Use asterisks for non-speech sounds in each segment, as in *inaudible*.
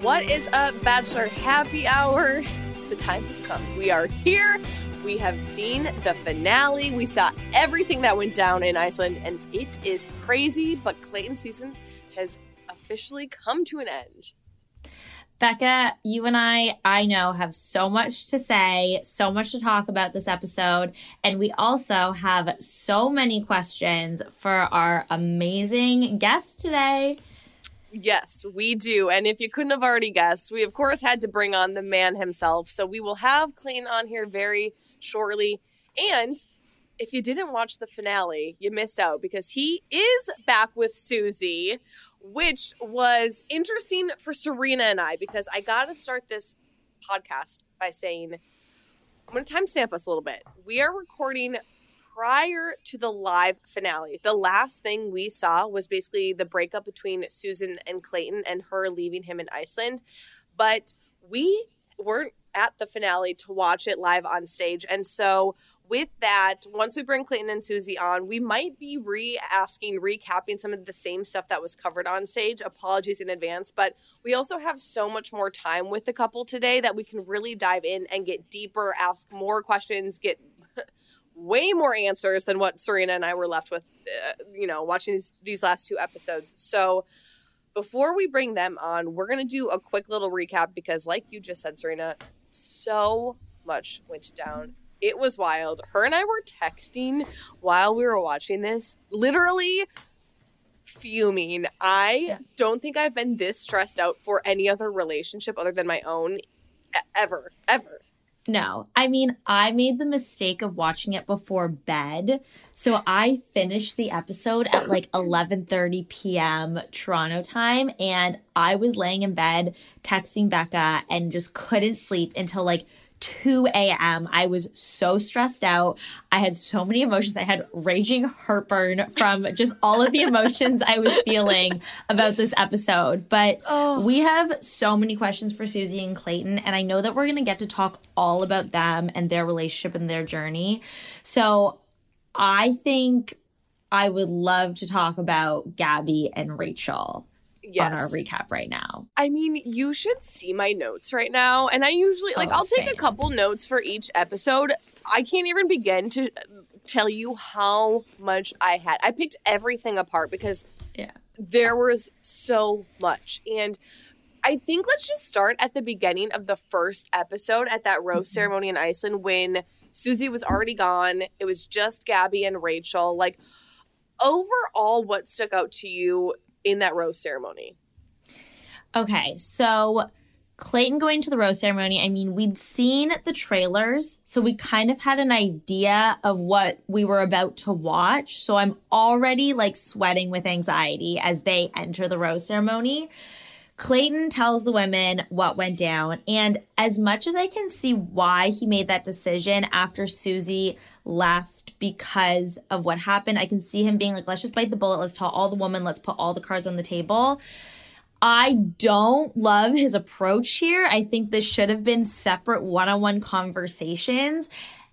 What is up, Bachelor Happy Hour? The time has come. We are here. We have seen the finale. We saw everything that went down in Iceland, and it is crazy, but Clayton season has officially come to an end. Becca, you and I, I know, have so much to say, so much to talk about this episode. And we also have so many questions for our amazing guest today. Yes, we do. And if you couldn't have already guessed, we of course had to bring on the man himself. So we will have Clayton on here very shortly. And if you didn't watch the finale, you missed out because he is back with Susie, which was interesting for Serena and I because I got to start this podcast by saying, I'm going to timestamp us a little bit. We are recording prior to the live finale, the last thing we saw was basically the breakup between Susan and Clayton and her leaving him in Iceland. But we weren't at the finale to watch it live on stage. And so with that, once we bring Clayton and Susie on, we might be re asking, recapping some of the same stuff that was covered on stage. Apologies in advance, but we also have so much more time with the couple today that we can really dive in and get deeper, ask more questions, get *laughs* way more answers than what Serena and I were left with, uh, you know, watching these, these last two episodes. So before we bring them on, we're going to do a quick little recap because, like you just said, Serena, so much went down. It was wild. Her and I were texting while we were watching this, literally fuming. I yeah. don't think I've been this stressed out for any other relationship other than my own ever, ever. No. I mean, I made the mistake of watching it before bed. So I finished the episode at like *coughs* 11:30 p.m. Toronto time and I was laying in bed texting Becca and just couldn't sleep until like 2 a.m. I was so stressed out. I had so many emotions. I had raging heartburn from just all of the emotions I was feeling about this episode. But oh. we have so many questions for Susie and Clayton, and I know that we're going to get to talk all about them and their relationship and their journey. So I think I would love to talk about Gabby and Rachel yes. on our recap right now. I mean, you should see my notes right now. And I usually, like, oh, I'll take a couple notes for each episode. I can't even begin to tell you how much I had. I picked everything apart because yeah. there was so much. And I think let's just start at the beginning of the first episode at that rose mm-hmm. ceremony in Iceland when Susie was already gone. It was just Gabby and Rachel. Like, overall, what stuck out to you in that rose ceremony? Okay, so Clayton going to the rose ceremony, I mean, we'd seen the trailers, so we kind of had an idea of what we were about to watch. So I'm already like sweating with anxiety as they enter the rose ceremony. Clayton tells the women what went down. And as much as I can see why he made that decision after Susie left because of what happened, I can see him being like, let's just bite the bullet. Let's tell all the women. Let's put all the cards on the table. I don't love his approach here. I think this should have been separate one on one conversations.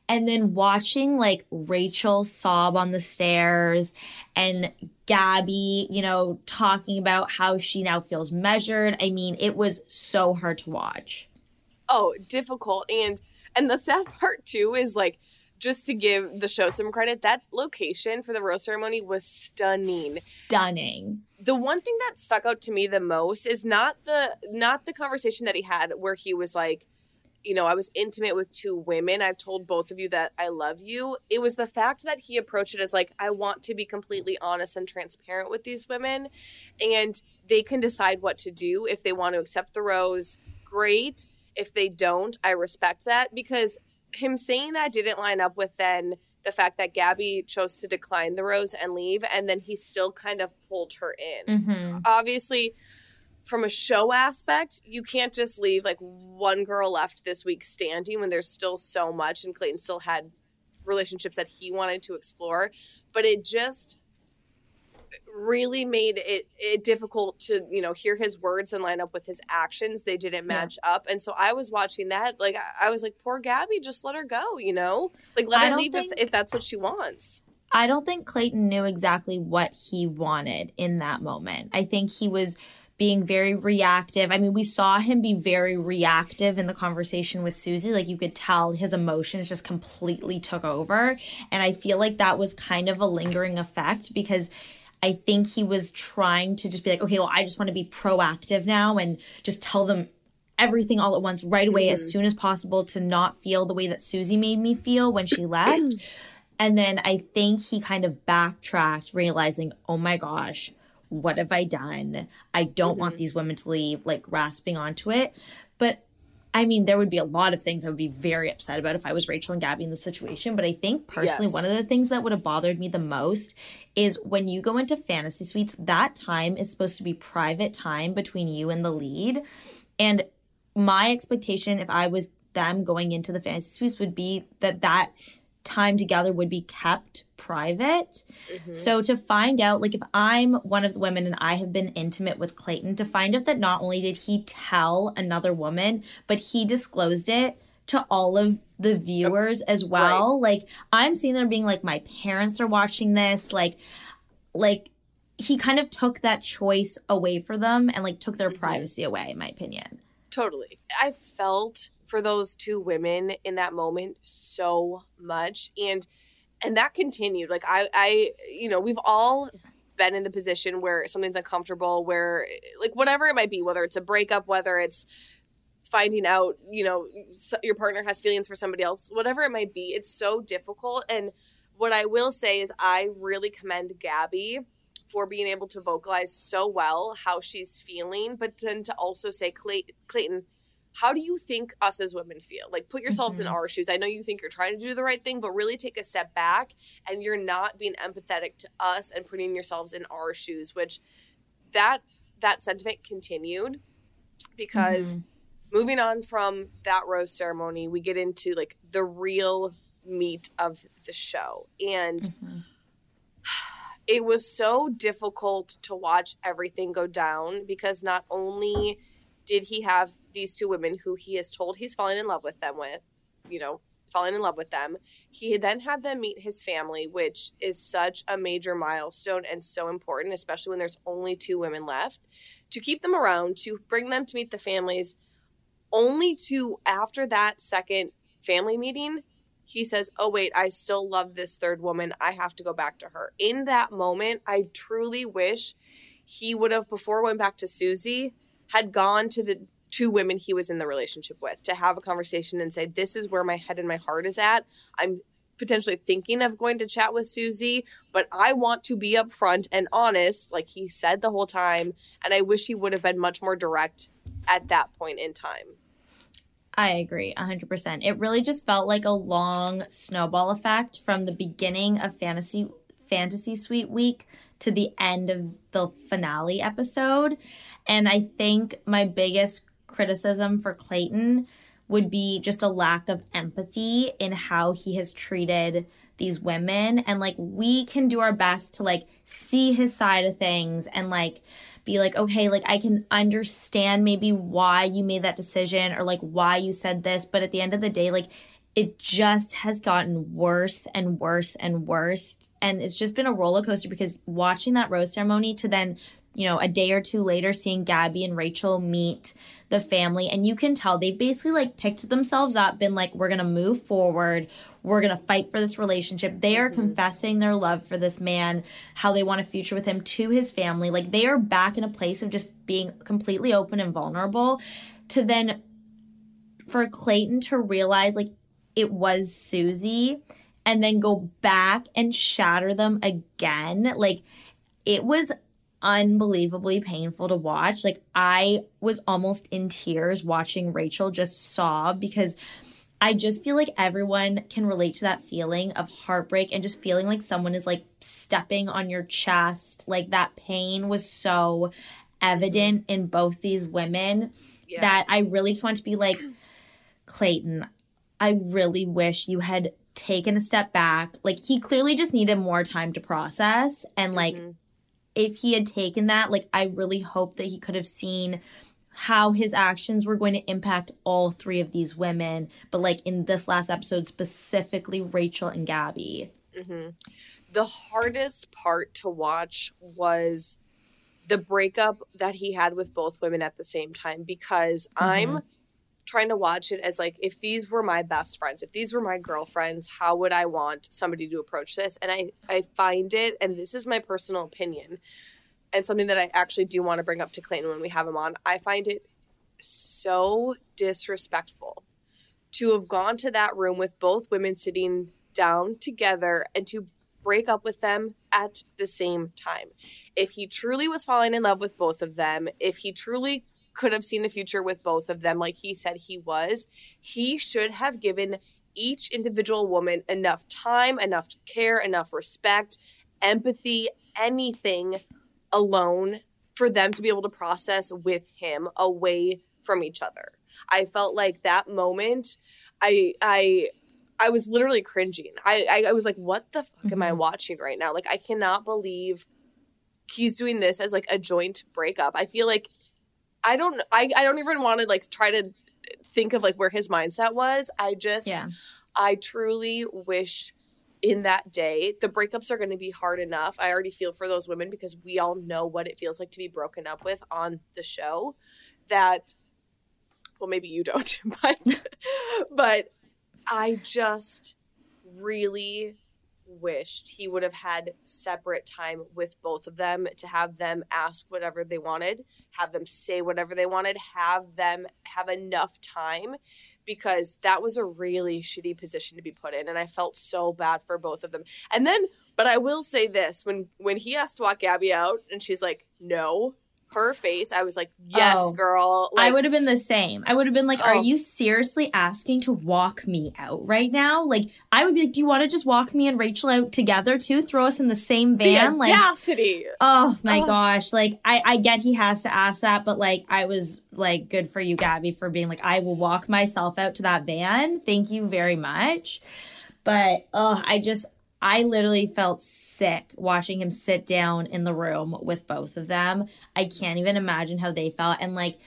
And then watching like Rachel sob on the stairs and Gabby, you know, talking about how she now feels measured. I mean, it was so hard to watch. Oh, difficult. And and the sad *laughs* part too is like just to give the show some credit, that location for the rose ceremony was stunning. Stunning. The one thing that stuck out to me the most is not the not the conversation that he had where he was like, you know, I was intimate with two women. I've told both of you that I love you. It was the fact that he approached it as like, I want to be completely honest and transparent with these women, and they can decide what to do. If they want to accept the rose, great. If they don't, I respect that because him saying that didn't line up with then the fact that Gabby chose to decline the rose and leave, and then he still kind of pulled her in. Mm-hmm. Obviously, from a show aspect, you can't just leave like one girl left this week standing when there's still so much, and Clayton still had relationships that he wanted to explore. But it just really made it, it difficult to you know hear his words and line up with his actions. They didn't match yeah. up. And so i was watching that like I, I, was like poor gabby just let her go you know? Like let I her leave think, if, if that's what she wants. I don't think clayton knew exactly what he wanted in that moment. I think he was being very reactive. I mean, we saw him be very reactive in the conversation with Susie. Like you could tell his emotions just completely took over. And I feel like that was kind of a lingering effect because I think he was trying to just be like, okay, well, I just want to be proactive now and just tell them everything all at once right away mm-hmm. as soon as possible to not feel the way that Susie made me feel when she left. *clears throat* and then I think he kind of backtracked, realizing, oh my gosh, what have I done? I don't mm-hmm. want these women to leave, like grasping onto it. But I mean, there would be a lot of things I would be very upset about if I was Rachel and Gabby in the situation. But I think personally, yes. one of the things that would have bothered me the most is when you go into fantasy suites, that time is supposed to be private time between you and the lead. And my expectation, if I was them going into the fantasy suites, would be that that time together would be kept private. Mm-hmm. So to find out, like if I'm one of the women and I have been intimate with Clayton, to find out that not only did he tell another woman, but he disclosed it to all of the viewers as well. Right. Like I'm seeing them being like, my parents are watching this, like, like he kind of took that choice away for them and like took their mm-hmm. privacy away, in my opinion. Totally. I felt for those two women in that moment so much. And and that continued. Like i i you know we've all been in the position where something's uncomfortable where like whatever it might be whether it's a breakup whether it's finding out you know your partner has feelings for somebody else whatever it might be it's so difficult. And what i will say is i really commend gabby for being able to vocalize so well how she's feeling but then to also say Clay- clayton how do you think us as women feel? Like put yourselves mm-hmm. in our shoes. I know you think you're trying to do the right thing, but really take a step back and you're not being empathetic to us and putting yourselves in our shoes, which that that sentiment continued because mm-hmm. moving on from that rose ceremony, we get into like the real meat of the show. And mm-hmm. *sighs* it was so difficult to watch everything go down because not only did he have these two women who he is told he's falling in love with them with, you know, falling in love with them. He then had them meet his family, which is such a major milestone and so important, especially when there's only two women left. To keep them around, to bring them to meet the families, only to after that second family meeting, he says, Oh, wait, I still love this third woman. I have to go back to her. In that moment, I truly wish he would have, before went back to Susie, had gone to the two women he was in the relationship with to have a conversation and say, This is where my head and my heart is at. I'm potentially thinking of going to chat with Susie, but I want to be upfront and honest, like he said the whole time. And I wish he would have been much more direct at that point in time. I agree 100%. It really just felt like a long snowball effect from the beginning of fantasy fantasy suite week to the end of the finale episode. And I think my biggest criticism for Clayton would be just a lack of empathy in how he has treated these women and like we can do our best to like see his side of things and like be like okay like I can understand maybe why you made that decision or like why you said this but at the end of the day like it just has gotten worse and worse and worse and it's just been a roller coaster because watching that rose ceremony to then you know, a day or two later, seeing Gabby and Rachel meet the family. And you can tell they've basically like picked themselves up, been like, we're going to move forward. We're going to fight for this relationship. They are mm-hmm. confessing their love for this man, how they want a future with him to his family. Like they are back in a place of just being completely open and vulnerable to then for Clayton to realize like it was Susie and then go back and shatter them again. Like it was unbelievably painful to watch. Like I was almost in tears watching Rachel just sob because I just feel like everyone can relate to that feeling of heartbreak and just feeling like someone is like stepping on your chest. Like that pain was so evident in both these women yeah. that I really just want to be like, Clayton, I really wish you had taken a step back. Like he clearly just needed more time to process and like mm-hmm if he had taken that, like I really hope that he could have seen how his actions were going to impact all three of these women, but like in this last episode, specifically Rachel and Gabby. Mm-hmm. The hardest part to watch was the breakup that he had with both women at the same time because mm-hmm. I'm trying to watch it as like if these were my best friends if these were my girlfriends how would i want somebody to approach this and i i find it and this is my personal opinion and something that i actually do want to bring up to clayton when we have him on i find it so disrespectful to have gone to that room with both women sitting down together and to break up with them at the same time. If he truly was falling in love with both of them, if he truly could have seen a future with both of them, like he said he was, he should have given each individual woman enough time, enough care, enough respect, empathy, anything alone for them to be able to process with him away from each other. I felt like that moment, I, I, I was literally cringing. I, I, I was like, what the fuck mm-hmm. am I mm-hmm. watching right now? Like, I cannot believe he's doing this as like a joint breakup. I feel like I don't I, I don't even want to like try to think of like where his mindset was. I just yeah. I truly wish in that day the breakups are going to be hard enough. I already feel for those women because we all know what it feels like to be broken up with on the show that well maybe you don't *laughs* but but I just really wished he would have had separate time with both of them to have them ask whatever they wanted, have them say whatever they wanted, have them have enough time because that was a really shitty position to be put in and I felt so bad for both of them. And then but I will say this when when he asked to walk Gabby out and she's like no her face, I was like, yes, oh, girl. Like, I would have been the same. I would have been like, oh. are you seriously asking to walk me out right now? Like, I would be like, do you want to just walk me and Rachel out together too? Throw us in the same van? The audacity. Like, oh my oh. gosh. Like, I, I get he has to ask that, but like, I was like, good for you, Gabby, for being like, I will walk myself out to that van. Thank you very much. But, oh, I just, I literally felt sick watching him sit down in the room with both of them. I can't even imagine how they felt. And like,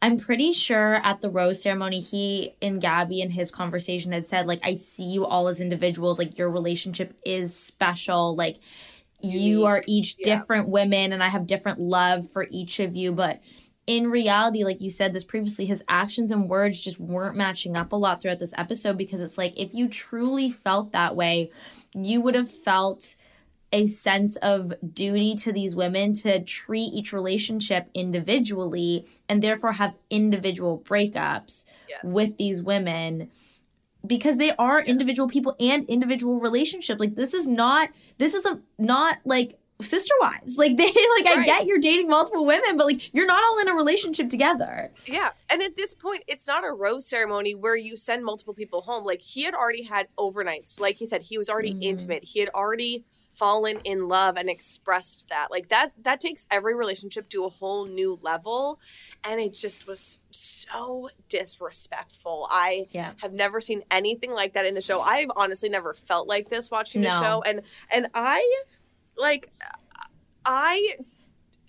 I'm pretty sure at the rose ceremony, he and Gabby in his conversation had said, like, I see you all as individuals. Like, your relationship is special. Like, you are each yeah. different women, and I have different love for each of you. But in reality, like you said this previously, his actions and words just weren't matching up a lot throughout this episode because it's like if you truly felt that way, you would have felt a sense of duty to these women to treat each relationship individually and therefore have individual breakups Yes. with these women because they are individual people and individual relationship like this is not this is a not like sister wives like *laughs* they like i get you're dating multiple women but like you're not all in a relationship together Yeah. And at this point, it's not a rose ceremony where you send multiple people home. Like he had already had overnights. Like he said, he was already Mhm. intimate. He had already fallen in love and expressed that. Like that that takes every relationship to a whole new level. And it just was so disrespectful. I yeah have never seen anything like that in the show. I've honestly never felt like this watching the show. And and I like I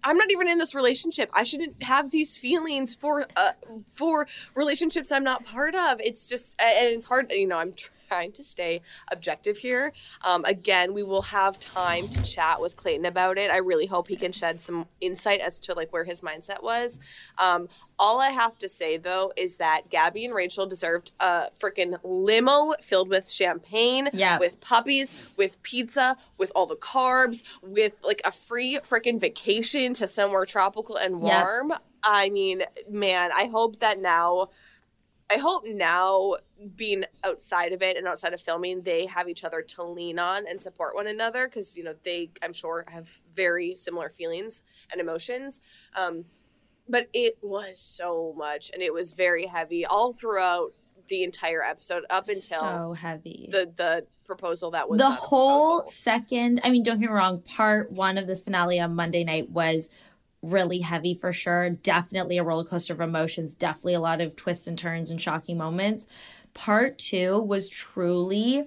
I'm not even in this relationship. I shouldn't have these feelings for uh, for relationships I'm not part of. It's just and it's hard, you know, I'm trying to stay objective here. Um, again, we will have time to chat with Clayton about it. I really hope he can shed some insight as to like where his mindset was. Um, all I have to say though is that Gabby and Rachel deserved a freaking limo filled with champagne, Yeah. with puppies, with pizza, with all the carbs, with like a free freaking vacation to somewhere tropical and warm. I mean, man, I hope that now I hope now being outside of it and outside of filming, they have each other to lean on and support one another because you know they, I'm sure, have very similar feelings and emotions. Um, but it was so much, and it was very heavy all throughout the entire episode up until so heavy the the proposal that was the whole proposal. second i mean don't get me wrong part one of this finale on monday night was really heavy for sure. Definitely a roller coaster of emotions. Definitely a lot of twists and turns and shocking moments. Part two was truly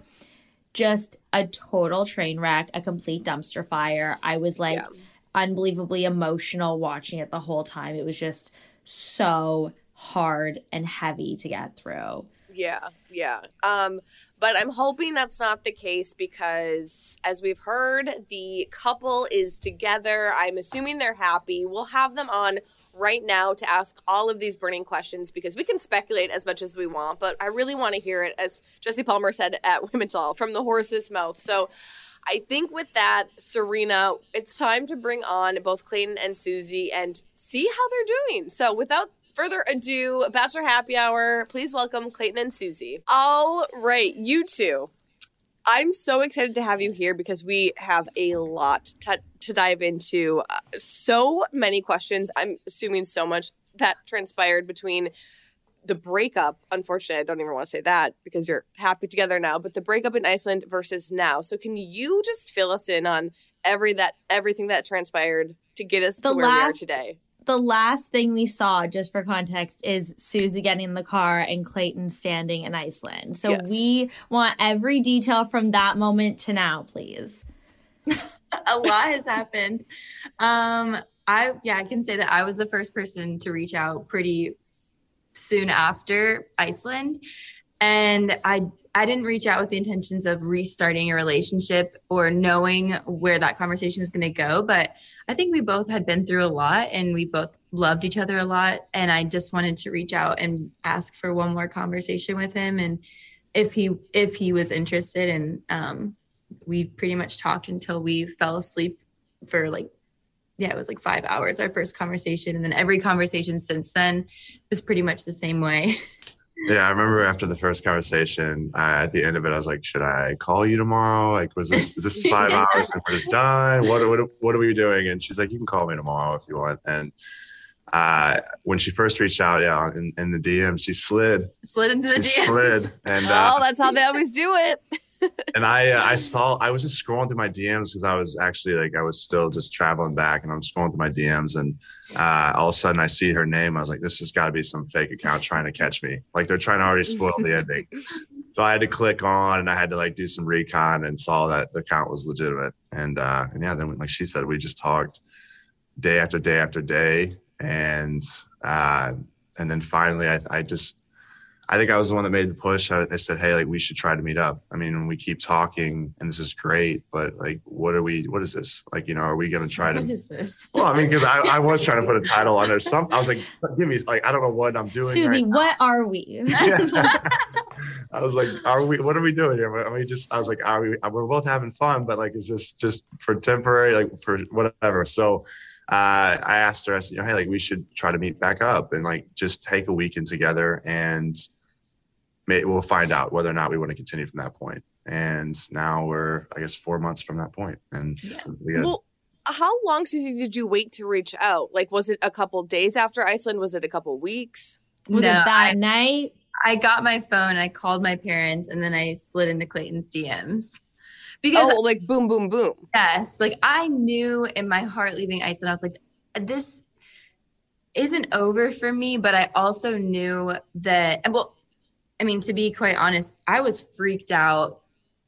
just a total train wreck a complete dumpster fire. I was like Yeah. unbelievably emotional watching it the whole time. It was just so hard and heavy to get through Yeah, yeah. Um, but I'm hoping that's not the case because, as we've heard, the couple is together. I'm assuming they're happy. We'll have them on right now to ask all of these burning questions because we can speculate as much as we want, but I really want to hear it, as Jesse Palmer said at Women Tell All, from the horse's mouth. So I think with that, Serena, it's time to bring on both Clayton and Susie and see how they're doing. So without further ado, Bachelor Happy Hour, please welcome Clayton and Susie. All right, you two. I'm so excited to have you here because we have a lot to, to dive into. Uh, so many questions. I'm assuming so much that transpired between the breakup. Unfortunately, I don't even want to say that because you're happy together now, but the breakup in Iceland versus now. So can you just fill us in on every that everything that transpired to get us The to where we are today? The last thing we saw, just for context, is Susie getting in the car and Clayton standing in Iceland. So Yes. we want every detail from that moment to now, please. *laughs* a lot has happened. Um, I yeah, I can say that I was the first person to reach out pretty soon after Iceland, and I I didn't reach out with the intentions of restarting a relationship or knowing where that conversation was going to go. But I think we both had been through a lot, and we both loved each other a lot, and I just wanted to reach out and ask for one more conversation with him, and if he if he was interested and um we pretty much talked until we fell asleep for like yeah it was like five hours our first conversation and then every conversation since then is pretty much the same way *laughs* Yeah, I remember after the first conversation, uh, at the end of it, I was like, "Should I call you tomorrow? Like, was this is this five Yeah. *laughs* hours and we're just done? What what what are we doing?" And she's like, "You can call me tomorrow if you want." And uh, when she first reached out, yeah, in, in the DM, she slid, slid into the she DMs. slid, and *laughs* uh, oh, that's how they always do it. And I uh, I saw I was just scrolling through my DMs because I was actually like I was still just traveling back and I'm scrolling through my DMs and uh, all of a sudden I see her name. I was like this has got to be some fake account trying to catch me. Like they're trying to already spoil the ending. *laughs* So I had to click on and I had to like do some recon and saw that the account was legitimate. And uh, and yeah then like she said we just talked day after day after day and uh, and then finally I I just I think I was the one that made the push. I, I said, "Hey, like we should try to meet up." I mean, we keep talking, and this is great, but like, what are we? What is this? Like, you know, are we going to try to? is this Well, I mean, because I, I was trying to put a *laughs* title on under some. I was like, "Give me like I don't know what I'm doing." Susie, right what are we? *laughs* now." I was like, "Are we? What are we doing here? Are we just?" I was like, "Are we? We're both having fun, but like, is this just for temporary? Like for whatever?" So, uh, I asked her. I said, "You know, hey, like, we should try to meet back up and like just take a weekend together, and may, we'll find out whether or not we want to continue from that point." And now we're, I guess, four months from that point. point, and we got Well, how long Susie did you wait to reach out? Like, was it a couple days after Iceland? Was it a couple weeks? Was No, it that I- night? I got my phone, I called my parents, and then I slid into Clayton's DMs. Because oh, like boom, boom, boom. yes, like I knew in my heart leaving Iceland, I was like, this isn't over for me, but I also knew that and well, I mean, to be quite honest, I was freaked out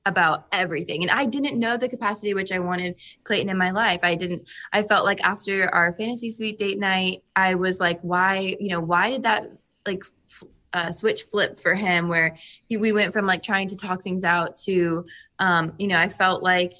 about everything. And I didn't know the capacity which I wanted Clayton in my life. I didn't, I felt like after our fantasy suite date night, I was like, why, you know, why did that like f- uh, switch flip for him where he, we went from like trying to talk things out to, um, you know, I felt like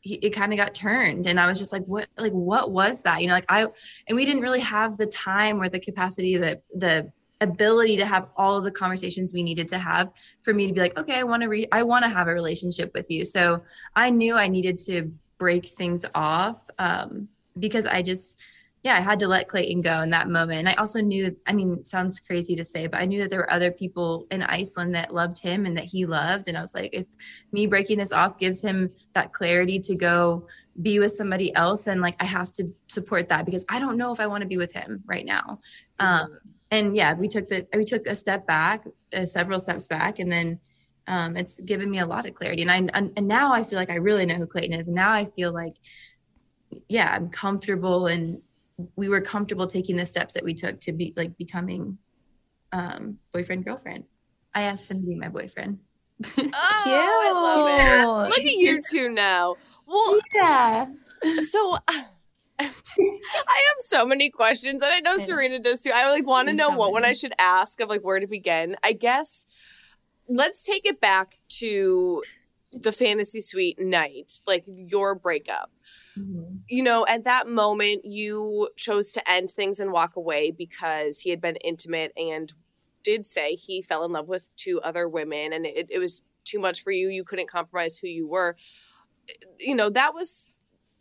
he, it kind of got turned and I was just like, what, like, what was that? You know, like I, and we didn't really have the time or the capacity, that the, ability to have all of the conversations we needed to have for me to be like okay i want to re- i want to have a relationship with you. So i knew i needed to break things off um, because i just yeah i had to let clayton go in that moment. And i also knew i mean it sounds crazy to say but i knew that there were other people in iceland that loved him and that he loved. And i was like if me breaking this off gives him that clarity to go be with somebody else and like i have to support that because i don't know if i want to be with him right now. Um, and yeah we took the we took a step back uh, several steps back and then um, it's given me a lot of clarity. And i and, and now i feel like i really know who clayton is. And now i feel like yeah i'm comfortable. And we were comfortable taking the steps that we took to be like becoming um, boyfriend girlfriend. I asked him to be my boyfriend. Oh, *laughs* I love it. Look at you two now. Well, yeah. so I have so many questions, and I know I know. Serena does too. I like want to know so what one. I should ask of like where to begin. I guess let's take it back to the fantasy suite night, like your breakup. Mm-hmm. You know, at that moment, you chose to end things and walk away because he had been intimate and did say he fell in love with two other women, and it, it was too much for you. You couldn't compromise who you were. You know, that was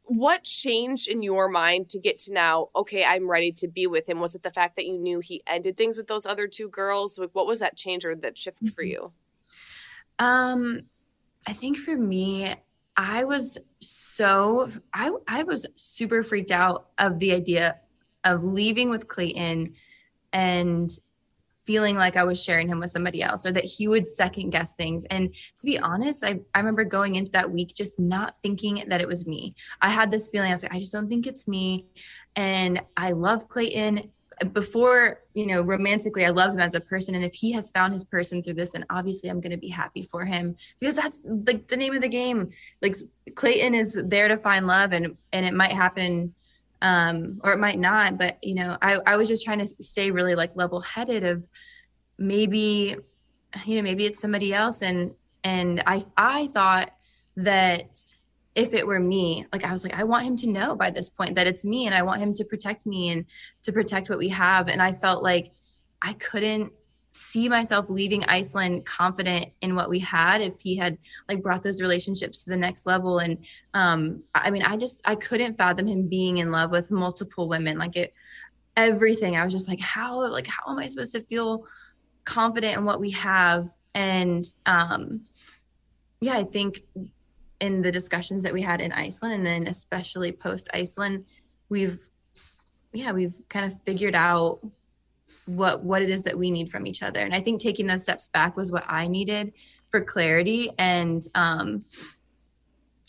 what changed in your mind to get to now okay i'm ready to be with him was it the fact that you knew he ended things with those other two girls? Like what was that change or that shift for you? Um, I think for me, I was so I I was super freaked out of the idea of leaving with Clayton and feeling like I was sharing him with somebody else or that he would second guess things. And to be honest, I, I remember going into that week just not thinking that it was me. I had this feeling, I was like, I just don't think it's me. And I love Clayton before you know romantically i love him as a person and if he has found his person through this then obviously i'm going to be happy for him because that's like the name of the game like clayton is there to find love and and it might happen um or it might not but you know i i was just trying to stay really like level headed of maybe you know maybe it's somebody else. And and i i thought that if it were me like i was like i want him to know by this point that it's me and i want him to protect me and to protect what we have. And i felt like i couldn't see myself leaving iceland confident in what we had if he had like brought those relationships to the next level. And um i mean i just i couldn't fathom him being in love with multiple women. Like it everything i was just like how like how am i supposed to feel confident in what we have? And um yeah i think in the discussions that we had in iceland and then especially post iceland we've yeah we've kind of figured out what what it is that we need from each other. And i think taking those steps back was what i needed for clarity. And um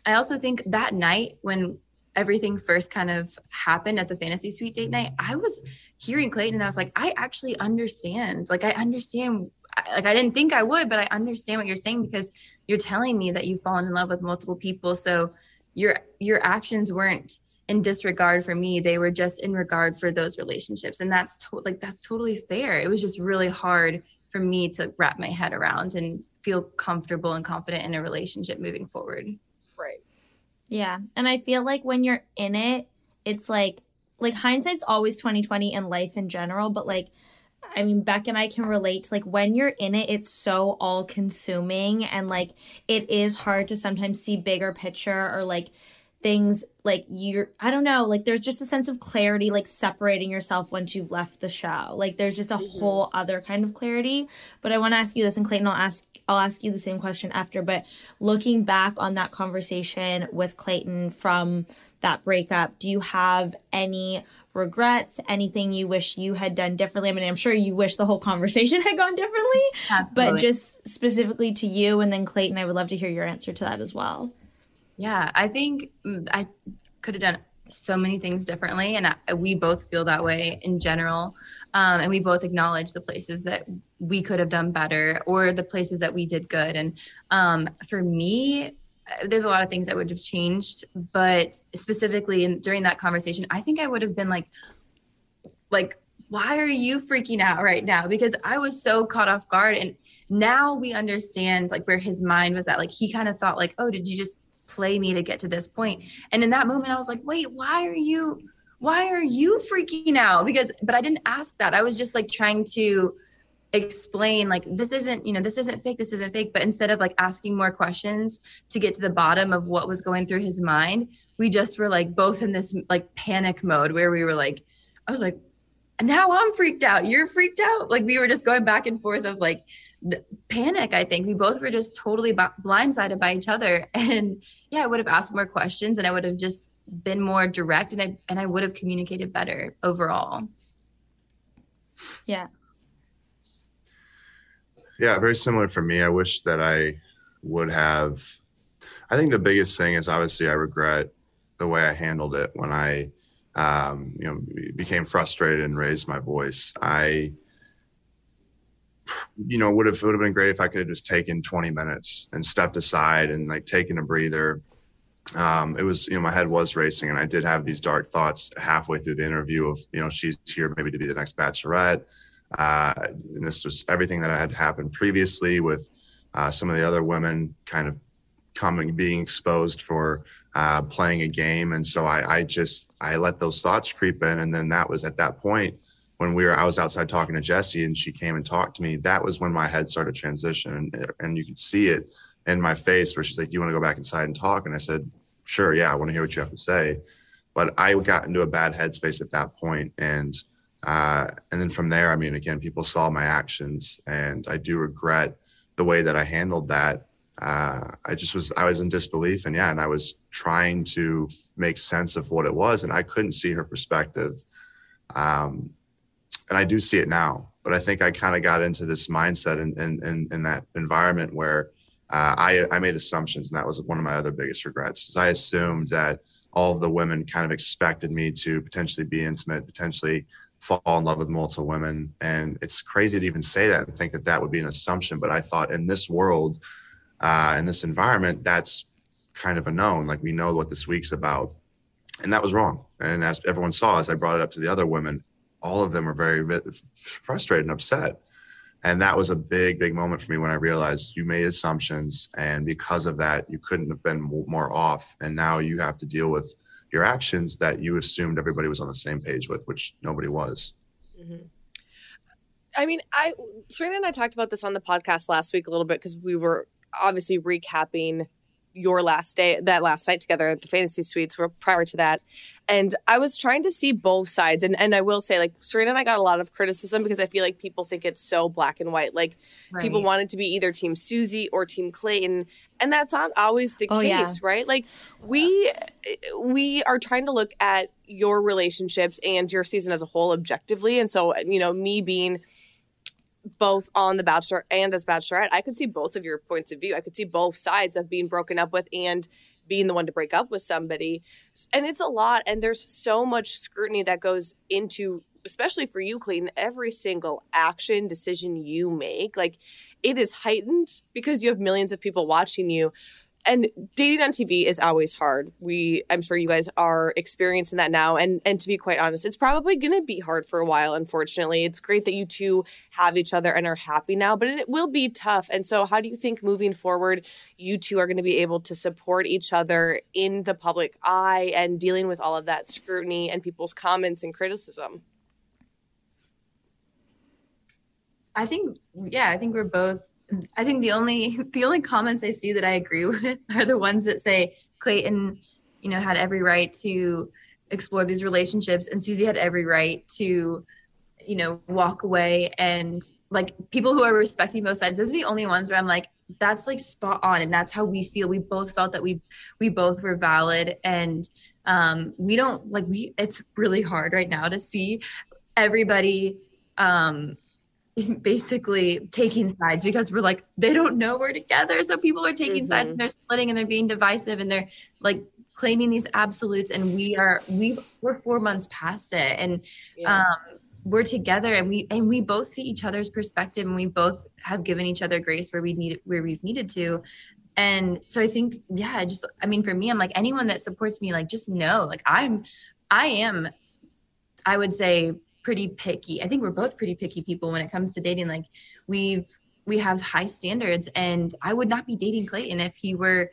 i also think that night when everything first kind of happened at the fantasy suite date night i was hearing clayton and i was like i actually understand. Like i understand like i didn't think i would but i understand what you're saying because you're telling me that you've fallen in love with multiple people. So your your actions weren't in disregard for me they were just in regard for those relationships. And that's to- like that's totally fair. It was just really hard for me to wrap my head around and feel comfortable and confident in a relationship moving forward. Right. Yeah. And I feel like when you're in it, it's like like hindsight's always 2020 in life in general, but like I mean, Beck and I can relate to like when you're in it, it's so all consuming and like it is hard to sometimes see bigger picture or like things like you're I don't know, like there's just a sense of clarity like separating yourself once you've left the show. Like there's just a mm-hmm. whole other kind of clarity. But I want to ask you this and Clayton I'll ask I'll ask you the same question after, but looking back on that conversation with Clayton from that breakup, do you have any regrets, anything you wish you had done differently? I mean, I'm sure you wish the whole conversation *laughs* had gone differently, Absolutely. but just specifically to you and then Clayton, I would love to hear your answer to that as well. Yeah, I think mm, I could have done so many things differently, and I, we both feel that way in general. Um, and we both acknowledge the places that we could have done better or the places that we did good. And um, for me, uh, there's a lot of things that would have changed, but specifically in, during that conversation, I think I would have been like, like, why are you freaking out right now? Because I was so caught off guard, and now we understand like where his mind was at. Like he kind of thought like, oh, did you just play me to get to this point. And in that moment, I was like, wait, why are you, why are you freaking out? Because, but I didn't ask that. I was just like trying to explain, like, this isn't, you know, this isn't fake, this isn't fake. But instead of like asking more questions to get to the bottom of what was going through his mind, we just were like both in this like panic mode where we were like, I was like, now I'm freaked out. You're freaked out. Like we were just going back and forth of like, panic i think. We both were just totally b- blindsided by each other. *laughs* And yeah i would have asked more questions and i would have just been more direct and i and i would have communicated better overall. Yeah. Yeah very similar for me. I wish that i would have i think the biggest thing is obviously i regret the way i handled it when i um, you know became frustrated and raised my voice. I you know, would have would have been great if I could have just taken 20 minutes and stepped aside and like taken a breather. Um, it was, you know, my head was racing, and I did have these dark thoughts halfway through the interview of, you know, she's here maybe to be the next Bachelorette. Uh, and this was everything that had happened previously with uh, some of the other women kind of coming, being exposed for uh, playing a game, and so I, I just I let those thoughts creep in, and then that was at that point when we were I was outside talking to Jesse and she came and talked to me, that was when my head started transition and, and you could see it in my face where she's like, "Do you want to go back inside and talk?" And I said, "Sure, yeah, I want to hear what you have to say." But I got into a bad headspace at that point, and uh, and then from there, I mean, again, people saw my actions, and I do regret the way that I handled that. Uh, I just was I was in disbelief, and yeah, and I was trying to make sense of what it was, and I couldn't see her perspective. Um, and I do see it now. But I think I kind of got into this mindset and in, in, in, that environment where uh, I, I made assumptions, and that was one of my other biggest regrets. Is I assumed that all of the women kind of expected me to potentially be intimate, potentially fall in love with multiple women, and it's crazy to even say that and think that that would be an assumption. But I thought in this world, uh, in this environment, that's kind of a known. Like we know what this week's about, and that was wrong. And as everyone saw, as I brought it up to the other women, all of them were very frustrated and upset. And that was a big, big moment for me when I realized you made assumptions, and because of that, you couldn't have been more off. And now you have to deal with your actions that you assumed everybody was on the same page with, which nobody was. Mm-hmm. I mean, I Serena and I talked about this on the podcast last week a little bit because we were obviously recapping your last day that last night together at the fantasy suites were prior to that. And i was trying to see both sides. And and i will say like serena and i got a lot of criticism because i feel like people think it's so black and white. Like right. people wanted to be either team susie or team clayton. And that's not always the oh, case yeah. right? Like we we are trying to look at your relationships and your season as a whole objectively. And so you know me being both on The Bachelor and as Bachelorette, I could see both of your points of view. I could see both sides of being broken up with and being the one to break up with somebody. And it's a lot. And there's so much scrutiny that goes into, especially for you, Clayton, every single action, decision you make. Like it is heightened because you have millions of people watching you and dating on TV is always hard. We I'm sure you guys are experiencing that now and and to be quite honest, it's probably going to be hard for a while unfortunately. It's great that you two have each other and are happy now, but it will be tough. And so how do you think moving forward you two are going to be able to support each other in the public eye and dealing with all of that scrutiny and people's comments and criticism? I think yeah, I think we're both I think the only *laughs* the only comments I see that I agree *laughs* with are the ones that say Clayton, you know, had every right to explore these relationships and Susie had every right to you know walk away. And like people who are respecting both sides those are the only ones where i'm like that's like spot on. And that's how we feel. We both felt that we we both were valid. And um we don't like we it's really hard right now to see everybody um *laughs* basically taking sides because we're like they don't know we're together so people are taking mm-hmm. sides and they're splitting and they're being divisive and they're like claiming these absolutes and we are we we're four months past it and yeah. um we're together and we and we both see each other's perspective and we both have given each other grace where we need where we've needed to and so i think yeah I just i mean for me i'm like anyone that supports me like just know like i'm i am i would say pretty picky. I think we're both pretty picky people when it comes to dating. Like we've we have high standards and i would not be dating clayton if he were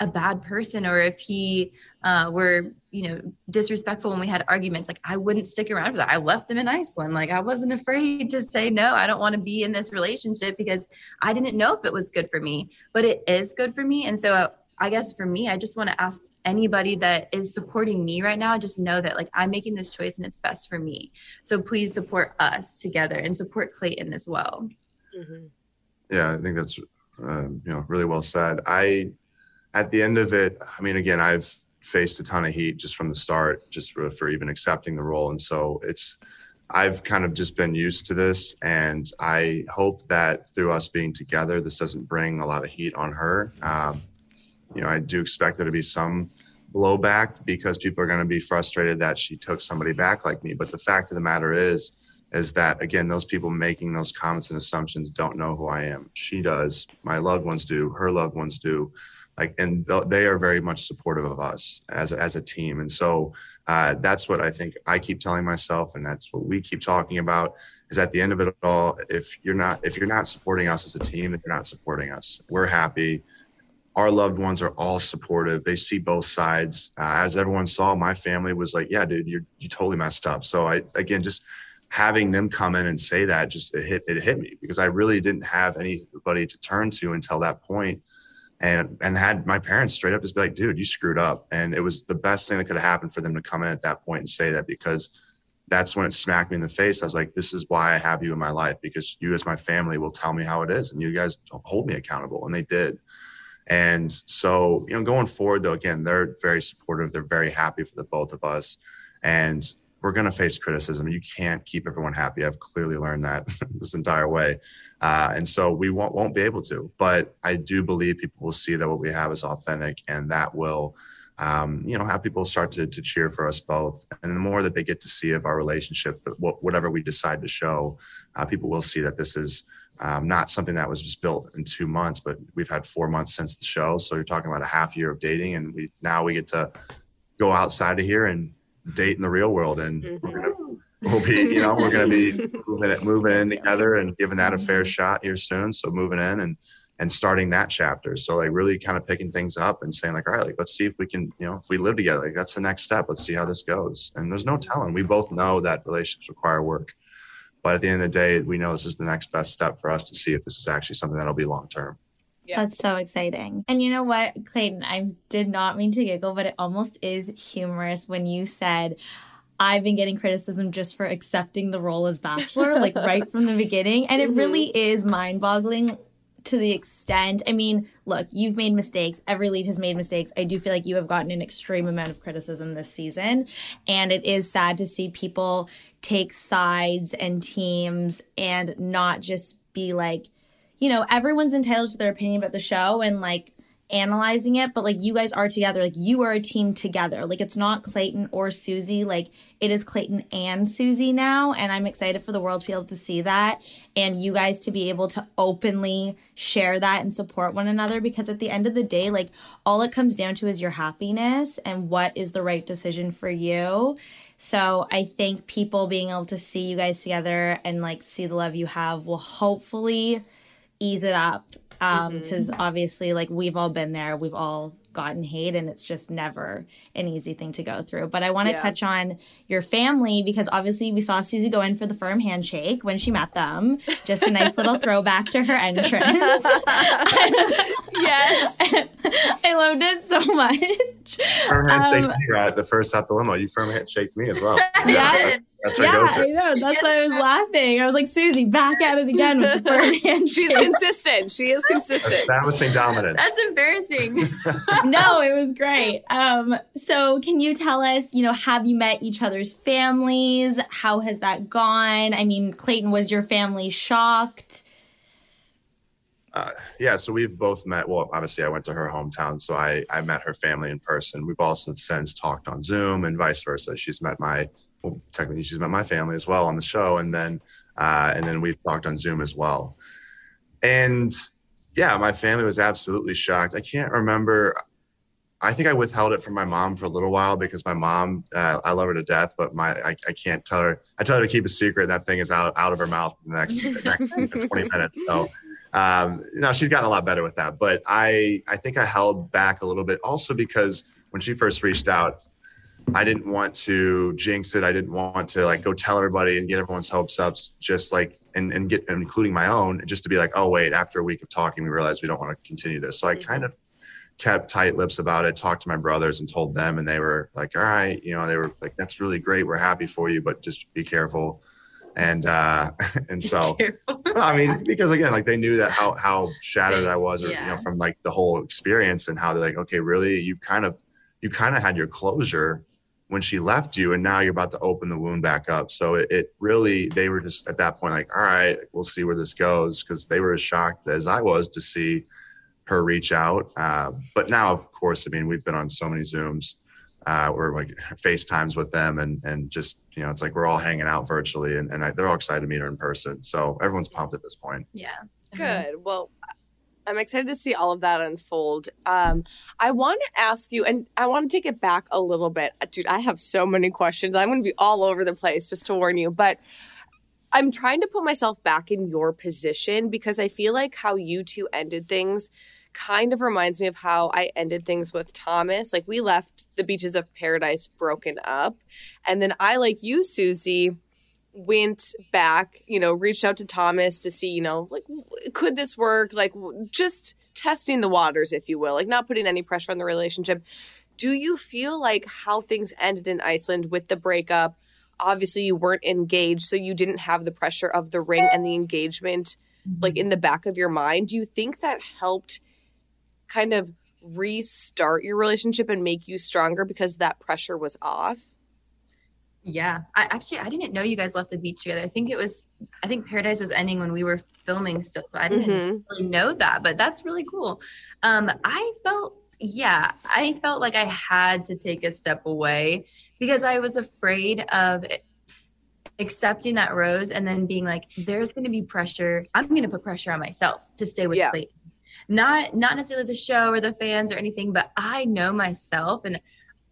a bad person or if he uh, were you know disrespectful when we had arguments. Like i wouldn't stick around for that. I left him in iceland. Like i wasn't afraid to say no i don't want to be in this relationship because i didn't know if it was good for me but it is good for me. And so uh, i guess for me i just want to ask anybody that is supporting me right now just know that like i'm making this choice and it's best for me so please support us together and support clayton as well mm-hmm. yeah i think that's uh, you know really well said i at the end of it, I mean, again, I've faced a ton of heat just from the start, just for, for even accepting the role. And so it's, I've kind of just been used to this. And I hope that through us being together, this doesn't bring a lot of heat on her. Um, you know, I do expect there to be some blowback because people are going to be frustrated that she took somebody back like me. But the fact of the matter is, is that again, those people making those comments and assumptions don't know who I am. She does. My loved ones do. Her loved ones do like and th- they are very much supportive of us as as a team and so uh, that's what i think i keep telling myself and that's what we keep talking about is at the end of it all if you're not if you're not supporting us as a team if you're not supporting us we're happy our loved ones are all supportive they see both sides uh, as everyone saw my family was like yeah dude you're you totally messed up so i again just having them come in and say that just it hit it hit me because i really didn't have anybody to turn to until that point and and had my parents straight up just be like, dude, you screwed up. And it was the best thing that could have happened for them to come in at that point and say that because that's when it smacked me in the face. I was like, this is why I have you in my life because you as my family will tell me how it is and you guys hold me accountable. And they did. And so, you know, going forward though, again, they're very supportive. They're very happy for the both of us. And we're going to face criticism. You can't keep everyone happy. I've clearly learned that *laughs* this entire way. Uh, and so we won't, won't be able to. But I do believe people will see that what we have is authentic and that will. Um, you know, have people start to, to cheer for us both. And the more that they get to see of our relationship, whatever we decide to show, uh, people will see that this is um, not something that was just built in two months, but we've had four months since the show. So you're talking about a half year of dating, and we now we get to go outside of here and date in the real world, and mm-hmm. we're gonna we'll be you know we're gonna be *laughs* moving it, moving in together and giving that a fair shot here soon. So moving in and and starting that chapter. So like really kind of picking things up and saying like, all right, like let's see if we can, you know, if we live together, like that's the next step. Let's see how this goes. And there's no telling. We both know that relationships require work. But at the end of the day, we know this is the next best step for us to see if this is actually something that'll be long term. Yeah. That's so exciting. And you know what, Clayton, I did not mean to giggle, but it almost is humorous when you said, I've been getting criticism just for accepting the role as bachelor, like right *laughs* from the beginning. And it mm-hmm. really is mind boggling to the extent I mean, look, you've made mistakes. Every lead has made mistakes. I do feel like you have gotten an extreme amount of criticism this season. And it is sad to see people take sides and teams and not just be like, you know, everyone's entitled to their opinion about the show and like analyzing it, but like you guys are together, like you are a team together. Like it's not Clayton or Susie, like it is Clayton and Susie now. And I'm excited for the world to be able to see that and you guys to be able to openly share that and support one another because at the end of the day, like all it comes down to is your happiness and what is the right decision for you. So I think people being able to see you guys together and like see the love you have will hopefully ease it up um because obviously like we've all been there we've all gotten hate and it's just never an easy thing to go through but i want to Yeah. touch on your family because obviously we saw susie go in for the firm handshake when she met them just a nice little throwback to her entrance *laughs* yes. *laughs* i loved it so much Firm handshake Um, me right at the first stop the limo. You firm handshake me as well. *laughs* Yeah. that's, that's yeah, go-to. I know. That's why I was laughing. I was like, Susie, back at it again with the *laughs* firm handshake. She's consistent. She is consistent. Establishing dominance. That's embarrassing. *laughs* no, it was great. Um, so can you tell us, you know, have you met each other's families? How has that gone? I mean, Clayton, was your family shocked? Uh, yeah, so we've both met. Well, obviously, I went to her hometown, so I I met her family in person. We've also since talked on Zoom and vice versa. She's met my well, technically she's met my family as well on the show, and then uh, and then we've talked on Zoom as well. And yeah, my family was absolutely shocked. I can't remember. I think I withheld it from my mom for a little while because my mom, uh, I love her to death, but my I, I can't tell her. I tell her to keep a secret, and that thing is out out of her mouth in the next next *laughs* twenty minutes. So um, she's gotten a lot better with that. But I, I think I held back a little bit also because when she first reached out, I didn't want to jinx it. I didn't want to like go tell everybody and get everyone's hopes up, just like and, and get including my own, just to be like, oh wait, after a week of talking, we realized we don't want to continue this. So I kind of kept tight lips about it, talked to my brothers and told them, and they were like, all right, you know, they were like, that's really great. We're happy for you, but just be careful. And uh, *laughs* and so *laughs* I mean, because again, like they knew that how how shattered I was, or you know, from like the whole experience, and how they're like, okay, really, you've kind of you kind of had your closure when she left you, and now you're about to open the wound back up. So it, it really, they were just at that point like, all right, we'll see where this goes, because they were as shocked as I was to see her reach out. Uh, but now, of course, I mean, we've been on so many Zooms. Uh, we're like FaceTimes with them, and and just you know, it's like we're all hanging out virtually, and, and I, they're all excited to meet her in person. So everyone's pumped at this point. yeah. Good. Well, I'm excited to see all of that unfold. Um, I want to ask you, and I want to take it back a little bit. Uh, Dude, I have so many questions. I'm going to be all over the place, just to warn you. But I'm trying to put myself back in your position because I feel like how you two ended things kind of reminds me of how I ended things with Thomas. Like we left the beaches of paradise broken up. And then I, like you, Susie, went back, you know, reached out to Thomas to see, you know, like, could this work? Like, just testing the waters, if you will, like, not putting any pressure on the relationship. Do you feel like how things ended in Iceland with the breakup? Obviously, you weren't engaged, so you didn't have the pressure of the ring and the engagement, like, in the back of your mind. Do you think that helped kind of restart your relationship and make you stronger because that pressure was off? Yeah. I actually I didn't know you guys left the beach together. I think it was I think Paradise was ending when we were filming still. So I didn't Mhm. really know that, but that's really cool. Um I felt yeah, I felt like I had to take a step away because I was afraid of accepting that rose and then being like there's going to be pressure. I'm going to put pressure on myself to stay with Yeah. Clayton. Not not necessarily the show or the fans or anything, but I know myself and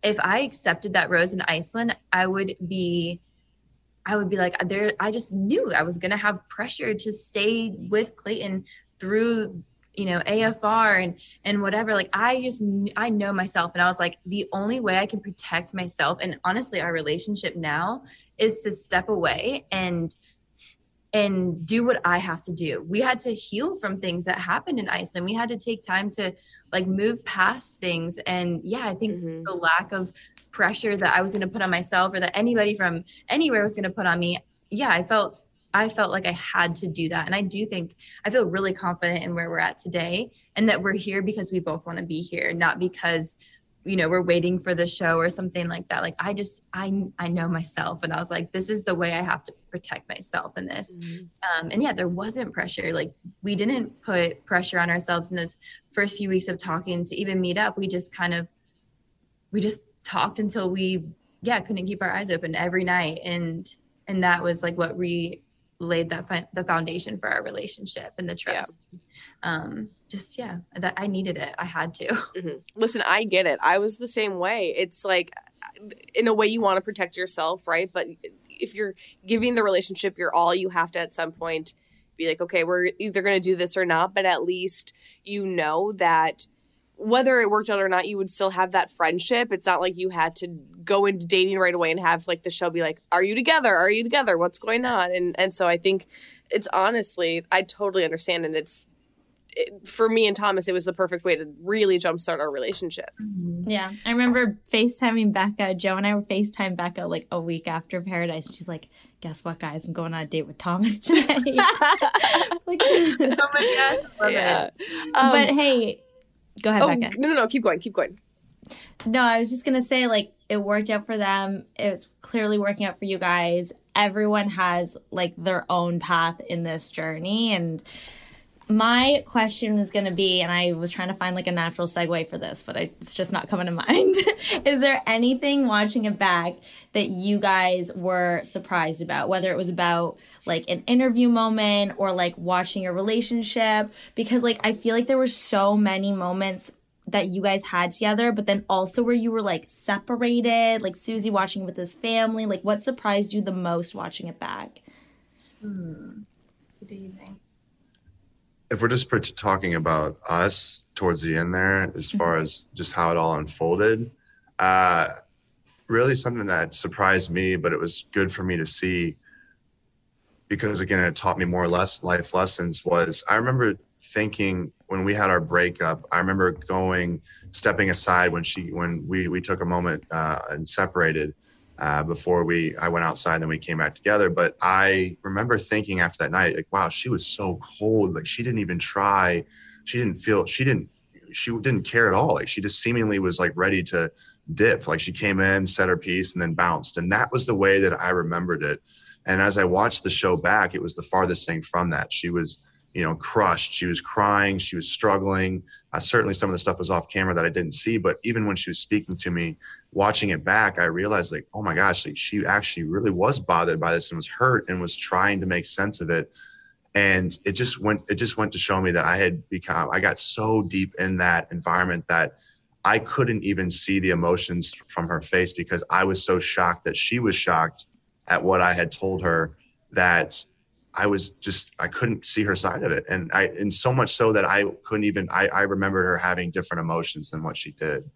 if I accepted that rose in Iceland, I would be I would be like there I just knew I was going to have pressure to stay with Clayton through you know AFR and and whatever. Like I just I know myself and I was like the only way I can protect myself and honestly our relationship now is to step away and and do what I have to do. We had to heal from things that happened in Iceland. We had to take time to like move past things and yeah, I think Mhm. the lack of pressure that I was going to put on myself or that anybody from anywhere was going to put on me. Yeah, I felt I felt like I had to do that. And I do think I feel really confident in where we're at today and that we're here because we both want to be here, not because you know, we're waiting for the show or something like that. Like I just I I know myself and I was like this is the way I have to protect myself in this. Um, and yeah, there wasn't pressure. Like we didn't put pressure on ourselves in those first few weeks of talking to even meet up. We just kind of, we just talked until we, yeah, couldn't keep our eyes open every night, and and that was like what we laid that fi- the foundation for our relationship and the trust. Um, just yeah, that I needed it. I had to. *laughs* Mhm. Listen, I get it. I was the same way. It's like, in a way, you want to protect yourself, right? But if you're giving the relationship your all, you have to at some point be like, okay, we're either going to do this or not, but at least you know that whether it worked out or not, you would still have that friendship. It's not like you had to go into dating right away and have like the show be like, "Are you together? Are you together? What's going on?" And and so I think it's honestly, I totally understand, and it's it, for me and Thomas, it was the perfect way to really jumpstart our relationship. Yeah, I remember FaceTiming Becca. Joe and I were FaceTime Becca like a week after Paradise. And she's like, "Guess what, guys? I'm going on a date with Thomas *laughs* today." *laughs* like, *laughs* oh my god, yeah. Um, but hey, go ahead, oh, Becca. No, no, no. Keep going. Keep going. No, I was just gonna say like it worked out for them. It's clearly working out for you guys. Everyone has like their own path in this journey, and my question was going to be, and I was trying to find like a natural segue for this, but it's just not coming to *laughs* mind. Is there anything watching it back that you guys were surprised about, whether it was about like an interview moment or like watching your relationship? Because like I feel like there were so many moments that you guys had together, but then also where you were like separated, like Susie watching with his family. Like, what surprised you the most watching it back? Hmm. What do you think? If we're just talking about us towards the end there, as far Mm-hmm. as just how it all unfolded, uh, really something that surprised me, but it was good for me to see because again, it taught me more or less life lessons. Was I remember thinking when we had our breakup, I remember going, stepping aside when she, when we we took a moment uh, and separated. Uh, before we I went outside and then we came back together. But I remember thinking after that night, like, wow, she was so cold. Like she didn't even try. She didn't feel. She didn't. She didn't care at all. Like she just seemingly was like ready to dip. Like she came in, said her piece, and then bounced. And that was the way that I remembered it. And as I watched the show back, it was the farthest thing from that. She was, you know, crushed. She was crying. She was struggling. Uh, certainly, some of the stuff was off camera that I didn't see. But even when she was speaking to me, watching it back, I realized like, oh my gosh, like she actually really was bothered by this and was hurt and was trying to make sense of it. And it just went, it just went to show me that I had become, I got so deep in that environment that I couldn't even see the emotions from her face because I was so shocked that she was shocked at what I had told her that I was just I couldn't see her side of it, and I and so much so that I couldn't even I I remembered her having different emotions than what she did,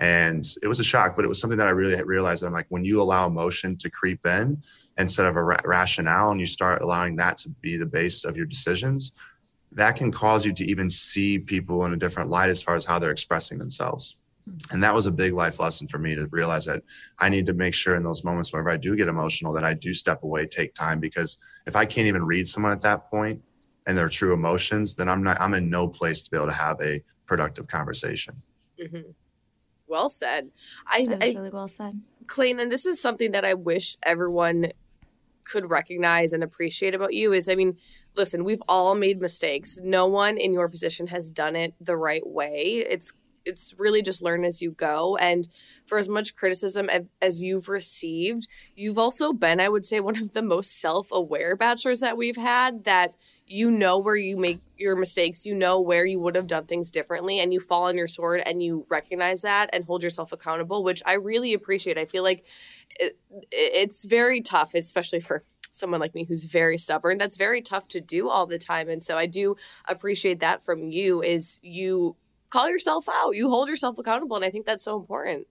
and it was a shock, but it was something that I really realized. That I'm like when you allow emotion to creep in instead of a ra- rationale, and you start allowing that to be the base of your decisions, that can cause you to even see people in a different light as far as how they're expressing themselves. And that was a big life lesson for me to realize that I need to make sure in those moments whenever I do get emotional that I do step away, take time because if I can't even read someone at that point and their true emotions, then I'm not I'm in no place to be able to have a productive conversation. Mm-hmm. Well said. I, That I really well said. Clayton, and this is something that I wish everyone could recognize and appreciate about you is I mean, listen, we've all made mistakes. No one in your position has done it the right way. It's it's really just learn as you go. And for as much criticism as, as you've received you've also been i would say one of the most self-aware bachelors that we've had that you know where you make your mistakes you know where you would have done things differently and you fall on your sword and you recognize that and hold yourself accountable which i really appreciate. I feel like it, it's very tough especially for someone like me who's very stubborn. That's very tough to do all the time. And so i do appreciate that from you is you call yourself out you hold yourself accountable and i think that's so important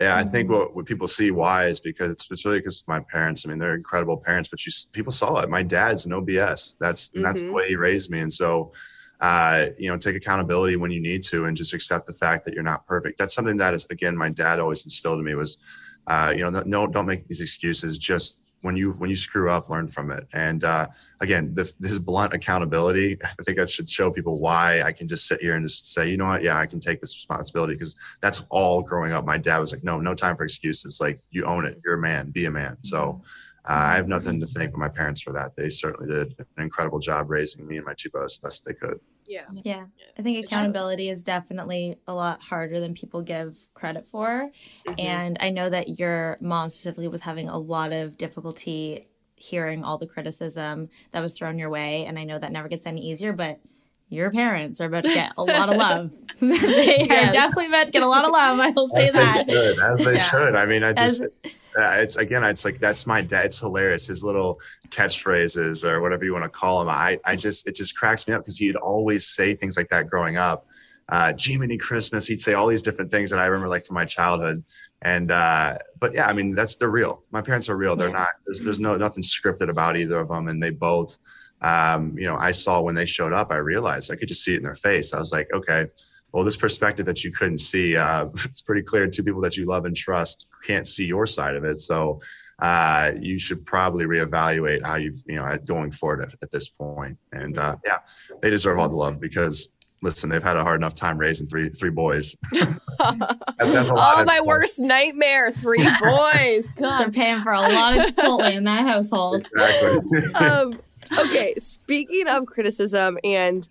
Yeah, I think what, what people see why is because it's, it's really because my parents. I mean, they're incredible parents, but you people saw it. My dad's no BS. That's that's the Mhm. way he raised me, and so uh, you know, take accountability when you need to, and just accept the fact that you're not perfect. That's something that is again, my dad always instilled in me was, uh, you know, no, don't make these excuses. Just when you when you screw up, learn from it. And uh, again, the, this blunt accountability. I think that should show people why I can just sit here and just say, you know what, yeah, I can take this responsibility because that's all growing up. My dad was like, no, no time for excuses. Like you own it. You're a man. Be a man. So. Uh, I have nothing to thank my parents for that. They certainly did an incredible job raising me and my two brothers the best they could. Yeah Yeah. I think It shows. accountability is definitely a lot harder than people give credit for. Mhm. And I know that your mom specifically was having a lot of difficulty hearing all the criticism that was thrown your way. And I know that never gets any easier, but your parents are about to get a lot of *laughs* love. *laughs* they Yes. are definitely about to get a lot of love. I will say As that. They should, as they Yeah. should. I mean, I just, As- uh, it's again, it's like that's my dad. It's hilarious. His little catchphrases or whatever you want to call them. I, I just, it just cracks me up because he'd always say things like that growing up. Uh, Jiminy Christmas. He'd say all these different things that I remember like from my childhood. And, uh, but yeah, I mean, that's, they're real. My parents are real. They're Yes. not, there's, there's no, nothing scripted about either of them. And they both, um, you know, I saw when they showed up, I realized I could just see it in their face. I was like, okay, well, this perspective that you couldn't see, uh, *laughs* it's pretty clear. Two people that you love and trust can't see your side of it. So uh, you should probably reevaluate how you've, you know, going forward at, at this point. And uh, yeah, they deserve all the love because listen, they've had a hard enough time raising three three boys. *laughs* *laughs* that's oh, my fun. worst nightmare. Three boys. They're paying for a lot of Chipotle in that household. Exactly. um, okay, speaking of criticism and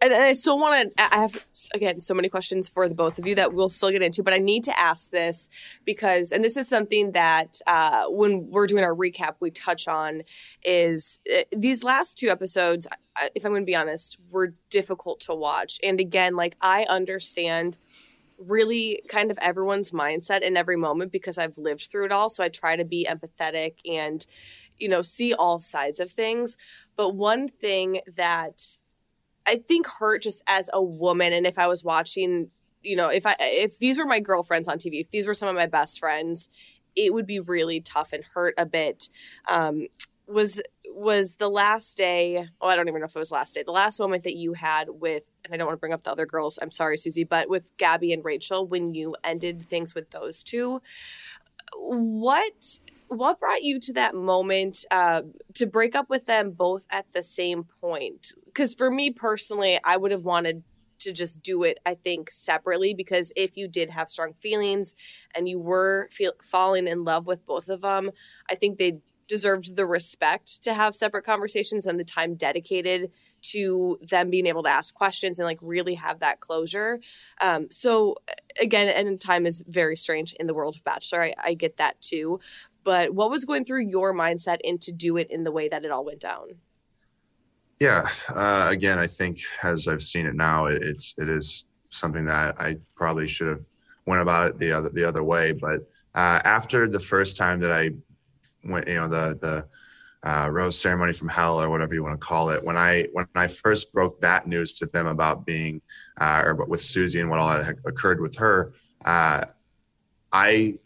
and, I still want to. I have again so many questions for the both of you that we'll still get into, but I need to ask this because, and this is something that uh, when we're doing our recap, we touch on is uh, these last two episodes. If I'm going to be honest, were difficult to watch, and again, like I understand really kind of everyone's mindset in every moment because I've lived through it all. So I try to be empathetic and, you know, see all sides of things. But one thing that I think hurt just as a woman, and if I was watching, you know, if I if these were my girlfriends on TV, if these were some of my best friends, it would be really tough and hurt a bit. Um, was was the last day oh i don't even know if it was last day the last moment that you had with and i don't want to bring up the other girls i'm sorry susie but with gabby and rachel when you ended things with those two what what brought you to that moment uh, to break up with them both at the same point because for me personally i would have wanted to just do it i think separately because if you did have strong feelings and you were feel, falling in love with both of them i think they deserved the respect to have separate conversations and the time dedicated to them being able to ask questions and like really have that closure. Um, so again, and time is very strange in the world of Bachelor. I, I get that too. But what was going through your mindset and to do it in the way that it all went down? Yeah. Uh, again, I think as I've seen it now, it, it's it is something that I probably should have went about it the other the other way. But uh, after the first time that I went, you know, the the uh, rose ceremony from hell or whatever you want to call it, when I when I first broke that news to them about being uh, or with Susie and what all had occurred with her, uh, I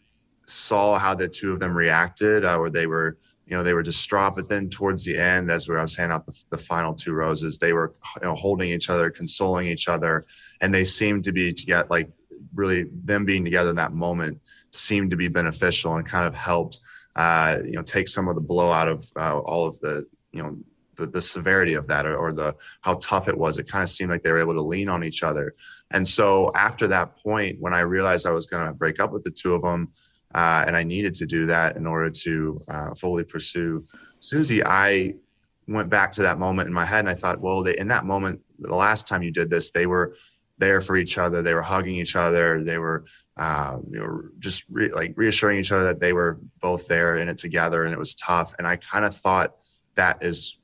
saw how the two of them reacted, uh, where they were you know they were distraught but then towards the end as i was handing out the, the final two roses they were you know holding each other consoling each other and they seemed to be to get like really them being together in that moment seemed to be beneficial and kind of helped uh, you know take some of the blow out of uh, all of the you know the, the severity of that or, or the how tough it was. It kind of seemed like they were able to lean on each other. And so after that point when i realized i was going to break up with the two of them uh, and I needed to do that in order to uh, fully pursue Susie. I went back to that moment in my head and I thought, well, they, in that moment, the last time you did this, they were there for each other. They were hugging each other. They were, um, you know, just re- like reassuring each other that they were both there in it together, and it was tough. And I kind of thought that is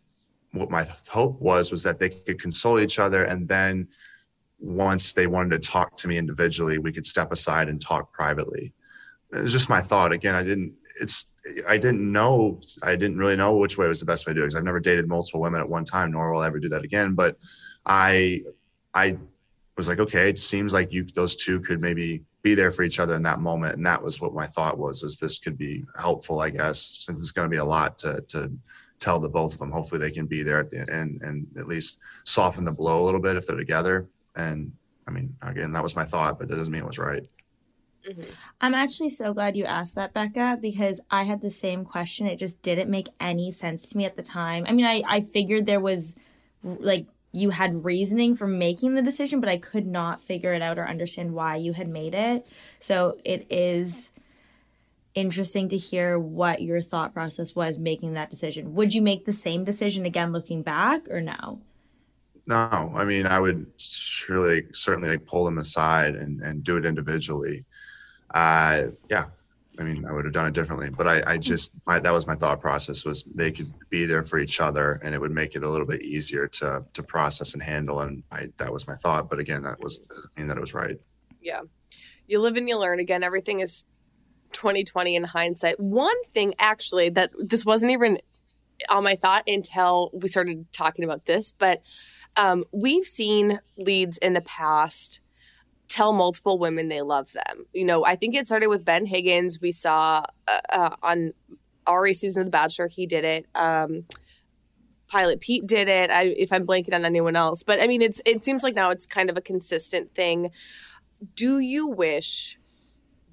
what my hope was was that they could console each other, and then once they wanted to talk to me individually, we could step aside and talk privately it was just my thought. Again i didn't it's i didn't know i didn't really know which way was the best way to do it because i've never dated multiple women at one time nor will i ever do that again. But i i was like okay it seems like you those two could maybe be there for each other in that moment. And that was what my thought was was this could be helpful i guess since it's going to be a lot to to tell the both of them. Hopefully they can be there at the end and at least soften the blow a little bit if they're together. And i mean again that was my thought but that doesn't mean it was right Mm-hmm. I'm actually so glad you asked that, Becca, because I had the same question. It just didn't make any sense to me at the time. I mean, I, I figured there was like you had reasoning for making the decision, but I could not figure it out or understand why you had made it. So it is interesting to hear what your thought process was making that decision. Would you make the same decision again looking back or no? No, I mean, I would surely, certainly like pull them aside and, and do it individually. Uh, yeah, I mean, I would have done it differently. But I, I just my, that was my thought process was they could be there for each other, and it would make it a little bit easier to to process and handle. And I that was my thought. But again, that was I mean that it was right. Yeah, you live and you learn. Again, everything is 2020 in hindsight. One thing actually that this wasn't even on my thought until we started talking about this, but um, we've seen leads in the past tell multiple women they love them. You know, I think it started with Ben Higgins. We saw uh, uh, on our season of The Bachelor, he did it. Um, Pilot Pete did it. I, if I'm blanking on anyone else, but I mean, it's it seems like now it's kind of a consistent thing. Do you wish,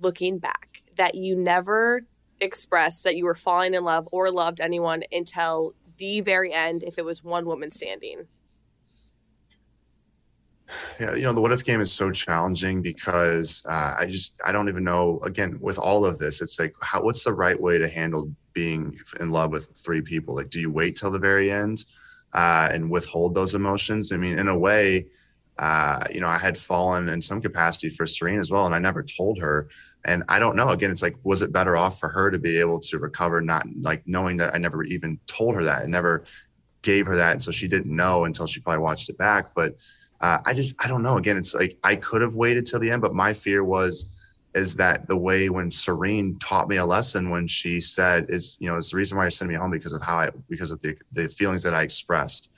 looking back, that you never expressed that you were falling in love or loved anyone until the very end, if it was one woman standing? Yeah you know the what if game is so challenging because uh, i just i don't even know again with all of this it's like how what's the right way to handle being in love with three people? Like do you wait till the very end uh, and withhold those emotions? I mean in a way uh, you know i had fallen in some capacity for serene as well and i never told her. And i don't know again it's like was it better off for her to be able to recover not like knowing that i never even told her that and never gave her that and so she didn't know until she probably watched it back but uh, I just I don't know. Again, it's like I could have waited till the end, but my fear was is that the way when Serene taught me a lesson when she said is you know is the reason why you're sending me home because of how I because of the the feelings that I expressed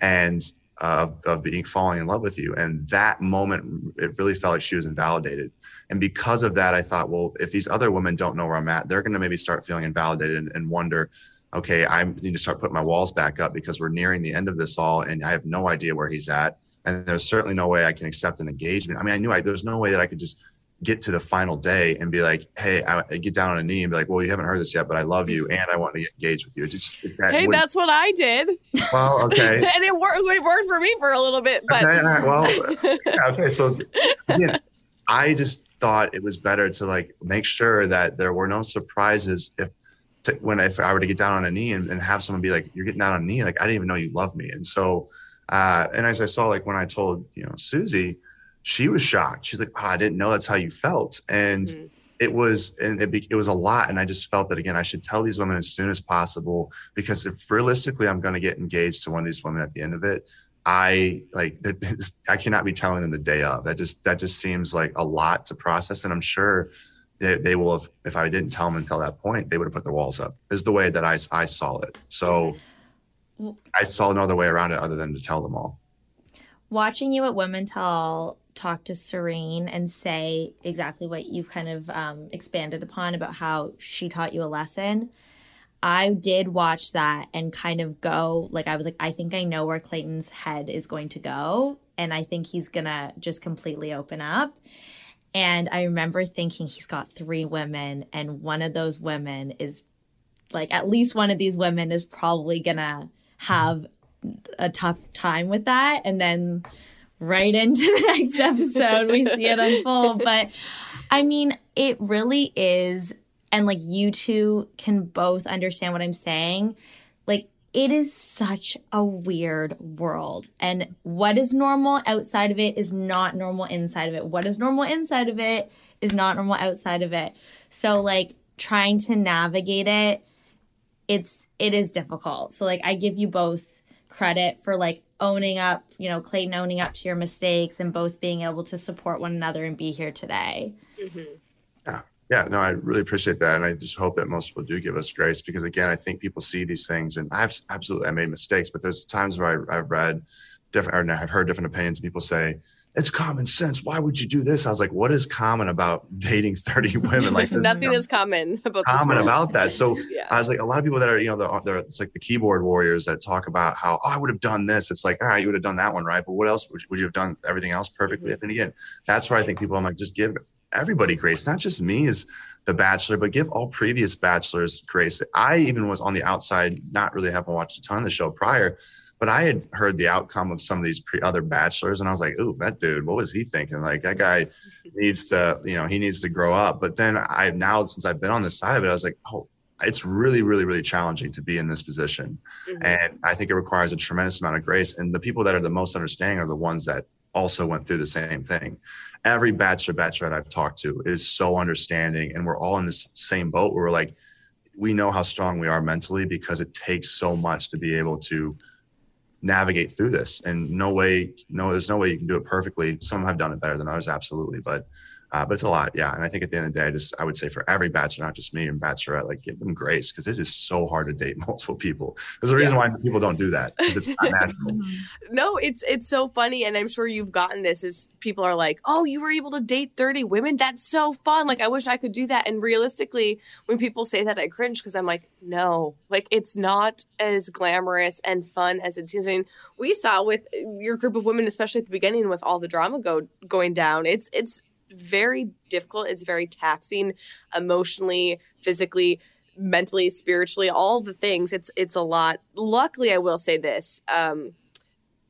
and uh, of, of being falling in love with you. And that moment it really felt like she was invalidated. And because of that I thought well if these other women don't know where I'm at they're going to maybe start feeling invalidated and, and wonder okay I need to start putting my walls back up because we're nearing the end of this all and I have no idea where he's at and there's certainly no way I can accept an engagement. I mean, I knew I, there's no way that I could just get to the final day and be like, hey, I, I, get down on a knee and be like, well, you haven't heard this yet, but I love you and I want to engage with you. It just that hey, that's what I did. Well, okay, *laughs* and it worked. It worked for me for a little bit, but okay, well, *laughs* okay. So again, I just thought it was better to like make sure that there were no surprises if. To, when if I were to get down on a knee and, and have someone be like, "You're getting down on a knee," like I didn't even know you love me, and so uh, and as I saw, like when I told you know Susie, she was shocked. She's like, oh, "I didn't know that's how you felt," and mm-hmm. it was and it, be, it, was a lot. And I just felt that again, I should tell these women as soon as possible because if realistically I'm going to get engaged to one of these women at the end of it, I like *laughs* I cannot be telling them the day of. That just that just seems like a lot to process, and I'm sure. They, they will have, if I didn't tell them until that point, they would have put their walls up. Is the way that I, I saw it. So, I saw no other way around it other than to tell them all. Watching you at Women Tell talk to Serene and say exactly what you've kind of um, expanded upon about how she taught you a lesson. I did watch that and kind of go like I was like I think I know where Clayton's head is going to go and I think he's going to just completely open up. And I remember thinking he's got three women and one of those women is like at least one of these women is probably going to have a tough time with that. And then right into *laughs* the next episode we see it unfold. *laughs* But i mean it really is and like you two can both understand what i'm saying. Like it is such a weird world. And what is normal outside of it is not normal inside of it. What is normal inside of it is not normal outside of it. So like trying to navigate it it's it is difficult. So like I give you both credit for like owning up, you know, Clayton owning up to your mistakes and both being able to support one another and be here today. Mm-hmm. Yeah. Yeah, no, I really appreciate that. And I just hope that most people do give us grace because again, I think people see these things and I've absolutely I made mistakes, but there's times where I, I've read different or I've heard different opinions. People say, it's common sense. Why would you do this? I was like, what is common about dating 30 *laughs* women? Like nothing is common about common about that. So *laughs* yeah. I was like, a lot of people that are, you know, they're, they're, it's like the keyboard warriors that talk about how, oh, I would have done this. It's like, all right, you would have done that one, right? But what else would you, would you have done everything else perfectly? Mm-hmm. And again, that's where I think people, I'm like, just give everybody grace, not just me as the bachelor, but give all previous bachelors grace. I even was on the outside, not really having watched a ton of the show prior but I had heard the outcome of some of these pre- other bachelors, and I was like, "Ooh, that dude, what was he thinking? Like that guy *laughs* needs to, you know, he needs to grow up." But then I now, since I've been on this side of it, I was like, "Oh, it's really, really, really challenging to be in this position, mm-hmm. and I think it requires a tremendous amount of grace. And the people that are the most understanding are the ones that also went through the same thing. Every bachelor, bachelorette I've talked to is so understanding, and we're all in this same boat. Where we're like, we know how strong we are mentally because it takes so much to be able to navigate through this. And no way, no, there's no way you can do it perfectly. Some have done it better than others, absolutely, but uh, but it's a lot, yeah. And I think at the end of the day, I just I would say for every bachelor, not just me and bachelorette, like give them grace because it is so hard to date *laughs* multiple people. There's a reason yeah. why people don't do that because it's not natural. *laughs* Mm-hmm. no, it's it's so funny, and I'm sure you've gotten this. Is people are like, "Oh, you were able to date 30 women? That's so fun! Like, I wish I could do that." And realistically, when people say that, I cringe because I'm like, "No, like it's not as glamorous and fun as it seems." I mean, we saw with your group of women, especially at the beginning, with all the drama go going down. It's it's very difficult. It's very taxing emotionally, physically, mentally, spiritually, all the things. It's it's a lot. Luckily, I will say this. Um,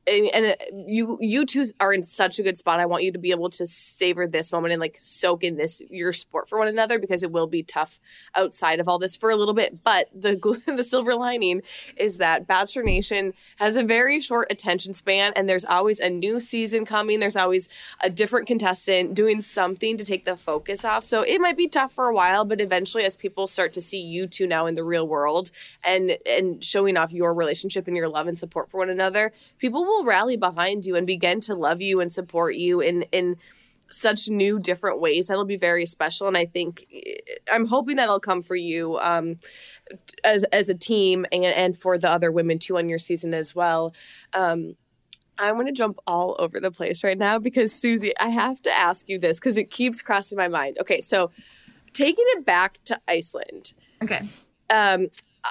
and, uh, you you two are in such a good spot. I want you to be able to savor this moment and like soak in this your sport for one another because it will be tough outside of all this for a little bit. But the *laughs* the silver lining is that Bachelor Nation has a very short attention span, and there's always a new season coming. There's always a different contestant doing something to take the focus off. So it might be tough for a while, but eventually, as people start to see you two now in the real world and and showing off your relationship and your love and support for one another, people will will rally behind you and begin to love you and support you in in such new different ways that'll be very special and i think i'm hoping that'll come for you um, as as a team and and for the other women too on your season as well um, I'm going to jump all over the place right now because Susie, I have to ask you this because it keeps crossing my mind. Okay, so taking it back to Iceland. Okay. Um,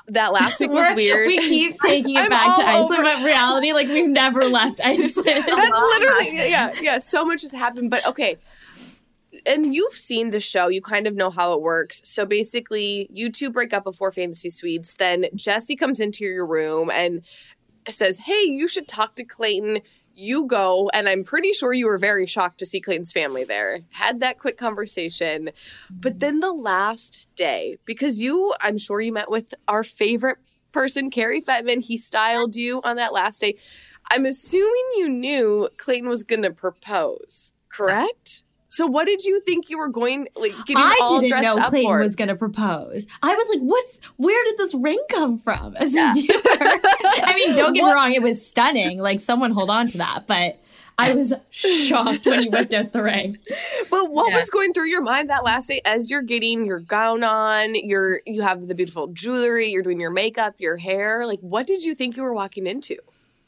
that last week was weird. We keep *laughs* taking it back to Iceland, over. but reality, like we've never *laughs* left Iceland. That's literally yeah, yeah. So much has happened, but okay. And you've seen the show, you kind of know how it works. So basically, you two break up before Fantasy Suites. Then Jesse comes into your room and says, Hey, you should talk to Clayton you go, and I'm pretty sure you were very shocked to see Clayton's family there. Had that quick conversation. But then the last day, because you, I'm sure you met with our favorite person, Cary Fetman, he styled you on that last day. I'm assuming you knew Clayton was going to propose, correct? So what did you think you were going like getting I all didn't dressed know up Clayton for? was going to propose. I was like, "What's? Where did this ring come from?" *laughs* As yeah. a viewer, I mean, don't get what? me wrong, it was stunning. Like someone hold on to that, but I was shocked when you whipped out the ring. But what yeah. was going through your mind that last day as you're getting your gown on, you're you have the beautiful jewelry, you're doing your makeup, your hair. Like what did you think you were walking into?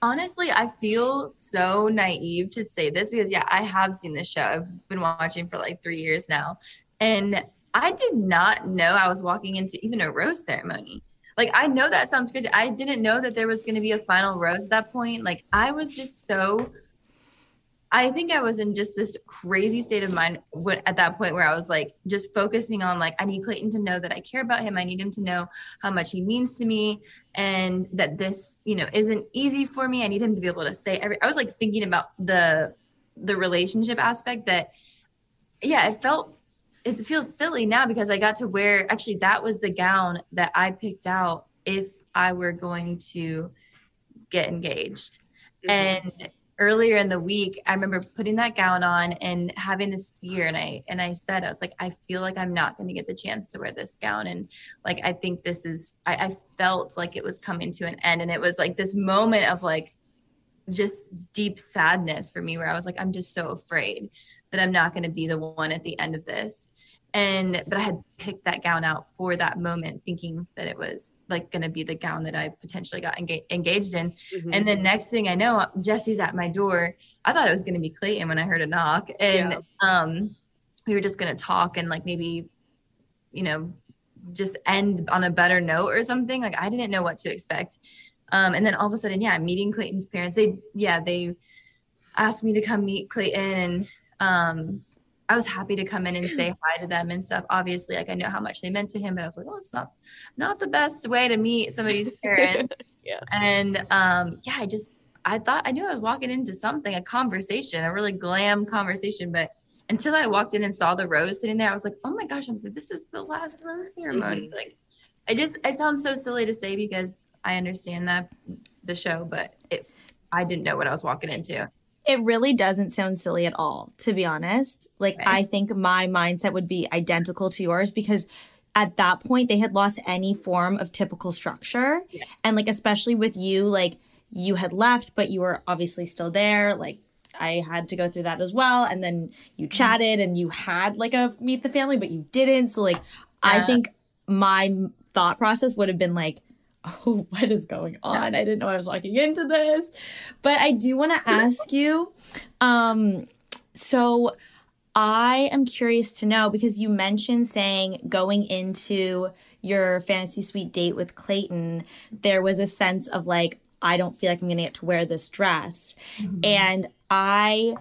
Honestly, I feel so naive to say this because, yeah, I have seen this show. I've been watching for like three years now. And I did not know I was walking into even a rose ceremony. Like, I know that sounds crazy. I didn't know that there was going to be a final rose at that point. Like, I was just so I think I was in just this crazy state of mind at that point where I was like just focusing on like I need Clayton to know that I care about him. I need him to know how much he means to me and that this, you know, isn't easy for me. I need him to be able to say every I was like thinking about the the relationship aspect that yeah, it felt it feels silly now because I got to wear actually that was the gown that I picked out if I were going to get engaged. Mm-hmm. And earlier in the week i remember putting that gown on and having this fear and i and i said i was like i feel like i'm not going to get the chance to wear this gown and like i think this is I, I felt like it was coming to an end and it was like this moment of like just deep sadness for me where i was like i'm just so afraid that i'm not going to be the one at the end of this and but i had picked that gown out for that moment thinking that it was like going to be the gown that i potentially got enga- engaged in. Mm-hmm. and then next thing i know jesse's at my door. I thought it was going to be clayton when i heard a knock. And yeah. um we were just going to talk and like maybe you know just end on a better note or something. Like i didn't know what to expect. Um and then all of a sudden yeah i'm meeting clayton's parents they yeah they asked me to come meet clayton and um I was happy to come in and say hi to them and stuff. Obviously, like I know how much they meant to him, but I was like, oh, it's not not the best way to meet somebody's *laughs* parent. yeah. And um, yeah, I just I thought I knew I was walking into something, a conversation, a really glam conversation, but until I walked in and saw the rose sitting there, I was like, oh my gosh, I'm like, this is the last rose ceremony. Mm-hmm. Like I just it sounds so silly to say because I understand that the show, but if I didn't know what I was walking into. It really doesn't sound silly at all, to be honest. Like, Right. I think my mindset would be identical to yours because at that point they had lost any form of typical structure. Yeah. And, like, especially with you, like, you had left, but you were obviously still there. Like, I had to go through that as well. And then you Mm-hmm. chatted and you had like a meet the family, but you didn't. So, like, I think my thought process would have been like, oh, *laughs* what is going on? I didn't know I was walking into this. But I do want to ask you um, so I am curious to know because you mentioned saying going into your fantasy suite date with Clayton, there was a sense of like, I don't feel like I'm going to get to wear this dress. And I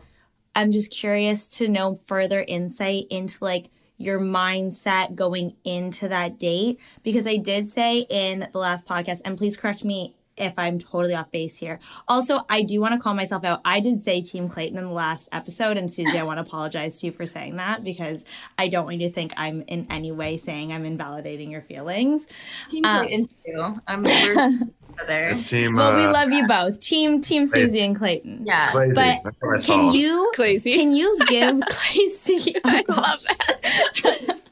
I'm just curious to know further insight into like your mindset going into that date. Because I did say in the last podcast and please correct me if I'm totally off base here. Also, I do want to call myself out. I did say Team Clayton in the last episode, and Susie, I want to apologize to you for saying that because I don't want you to think I'm in any way saying I'm invalidating your feelings. Team Um, Clayton too. I'm we're together. *laughs* It's team. Well, we uh, love you both, Team Team Clayton. Susie and Clayton. Yeah. Crazy. But That's what I saw. Can you Crazy. can you give Claycy? *laughs* I love that. *laughs*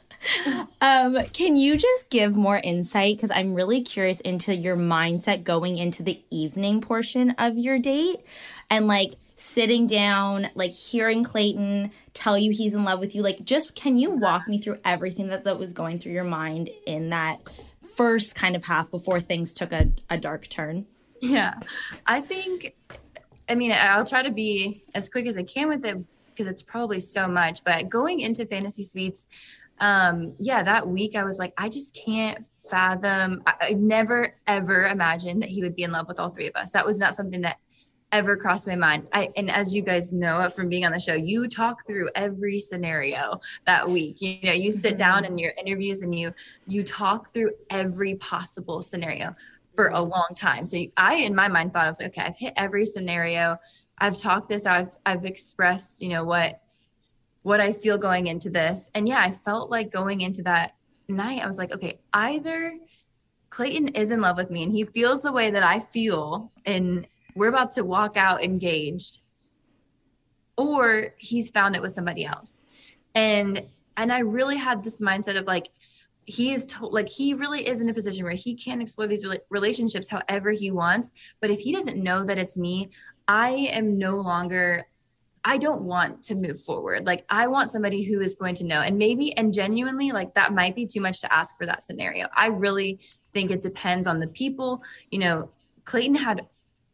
Um, can you just give more insight? Because I'm really curious into your mindset going into the evening portion of your date and like sitting down, like hearing Clayton tell you he's in love with you. Like, just can you walk me through everything that, that was going through your mind in that first kind of half before things took a, a dark turn? Yeah. I think, I mean, I'll try to be as quick as I can with it because it's probably so much. But going into Fantasy Suites, um, yeah, that week I was like, I just can't fathom. I, I never, ever imagined that he would be in love with all three of us. That was not something that ever crossed my mind. I, and as you guys know from being on the show, you talk through every scenario that week. You know, you sit down in your interviews and you you talk through every possible scenario for a long time. So I, in my mind, thought I was like, okay, I've hit every scenario. I've talked this. I've I've expressed, you know, what what I feel going into this. And yeah, I felt like going into that night, I was like, okay, either Clayton is in love with me and he feels the way that I feel, and we're about to walk out engaged, or he's found it with somebody else. And and I really had this mindset of like, he is to- like he really is in a position where he can explore these rela- relationships however he wants but if he doesn't know that it's me i am no longer i don't want to move forward. Like i want somebody who is going to know and maybe and genuinely like that might be too much to ask for that scenario. I really think it depends on the people. You know clayton had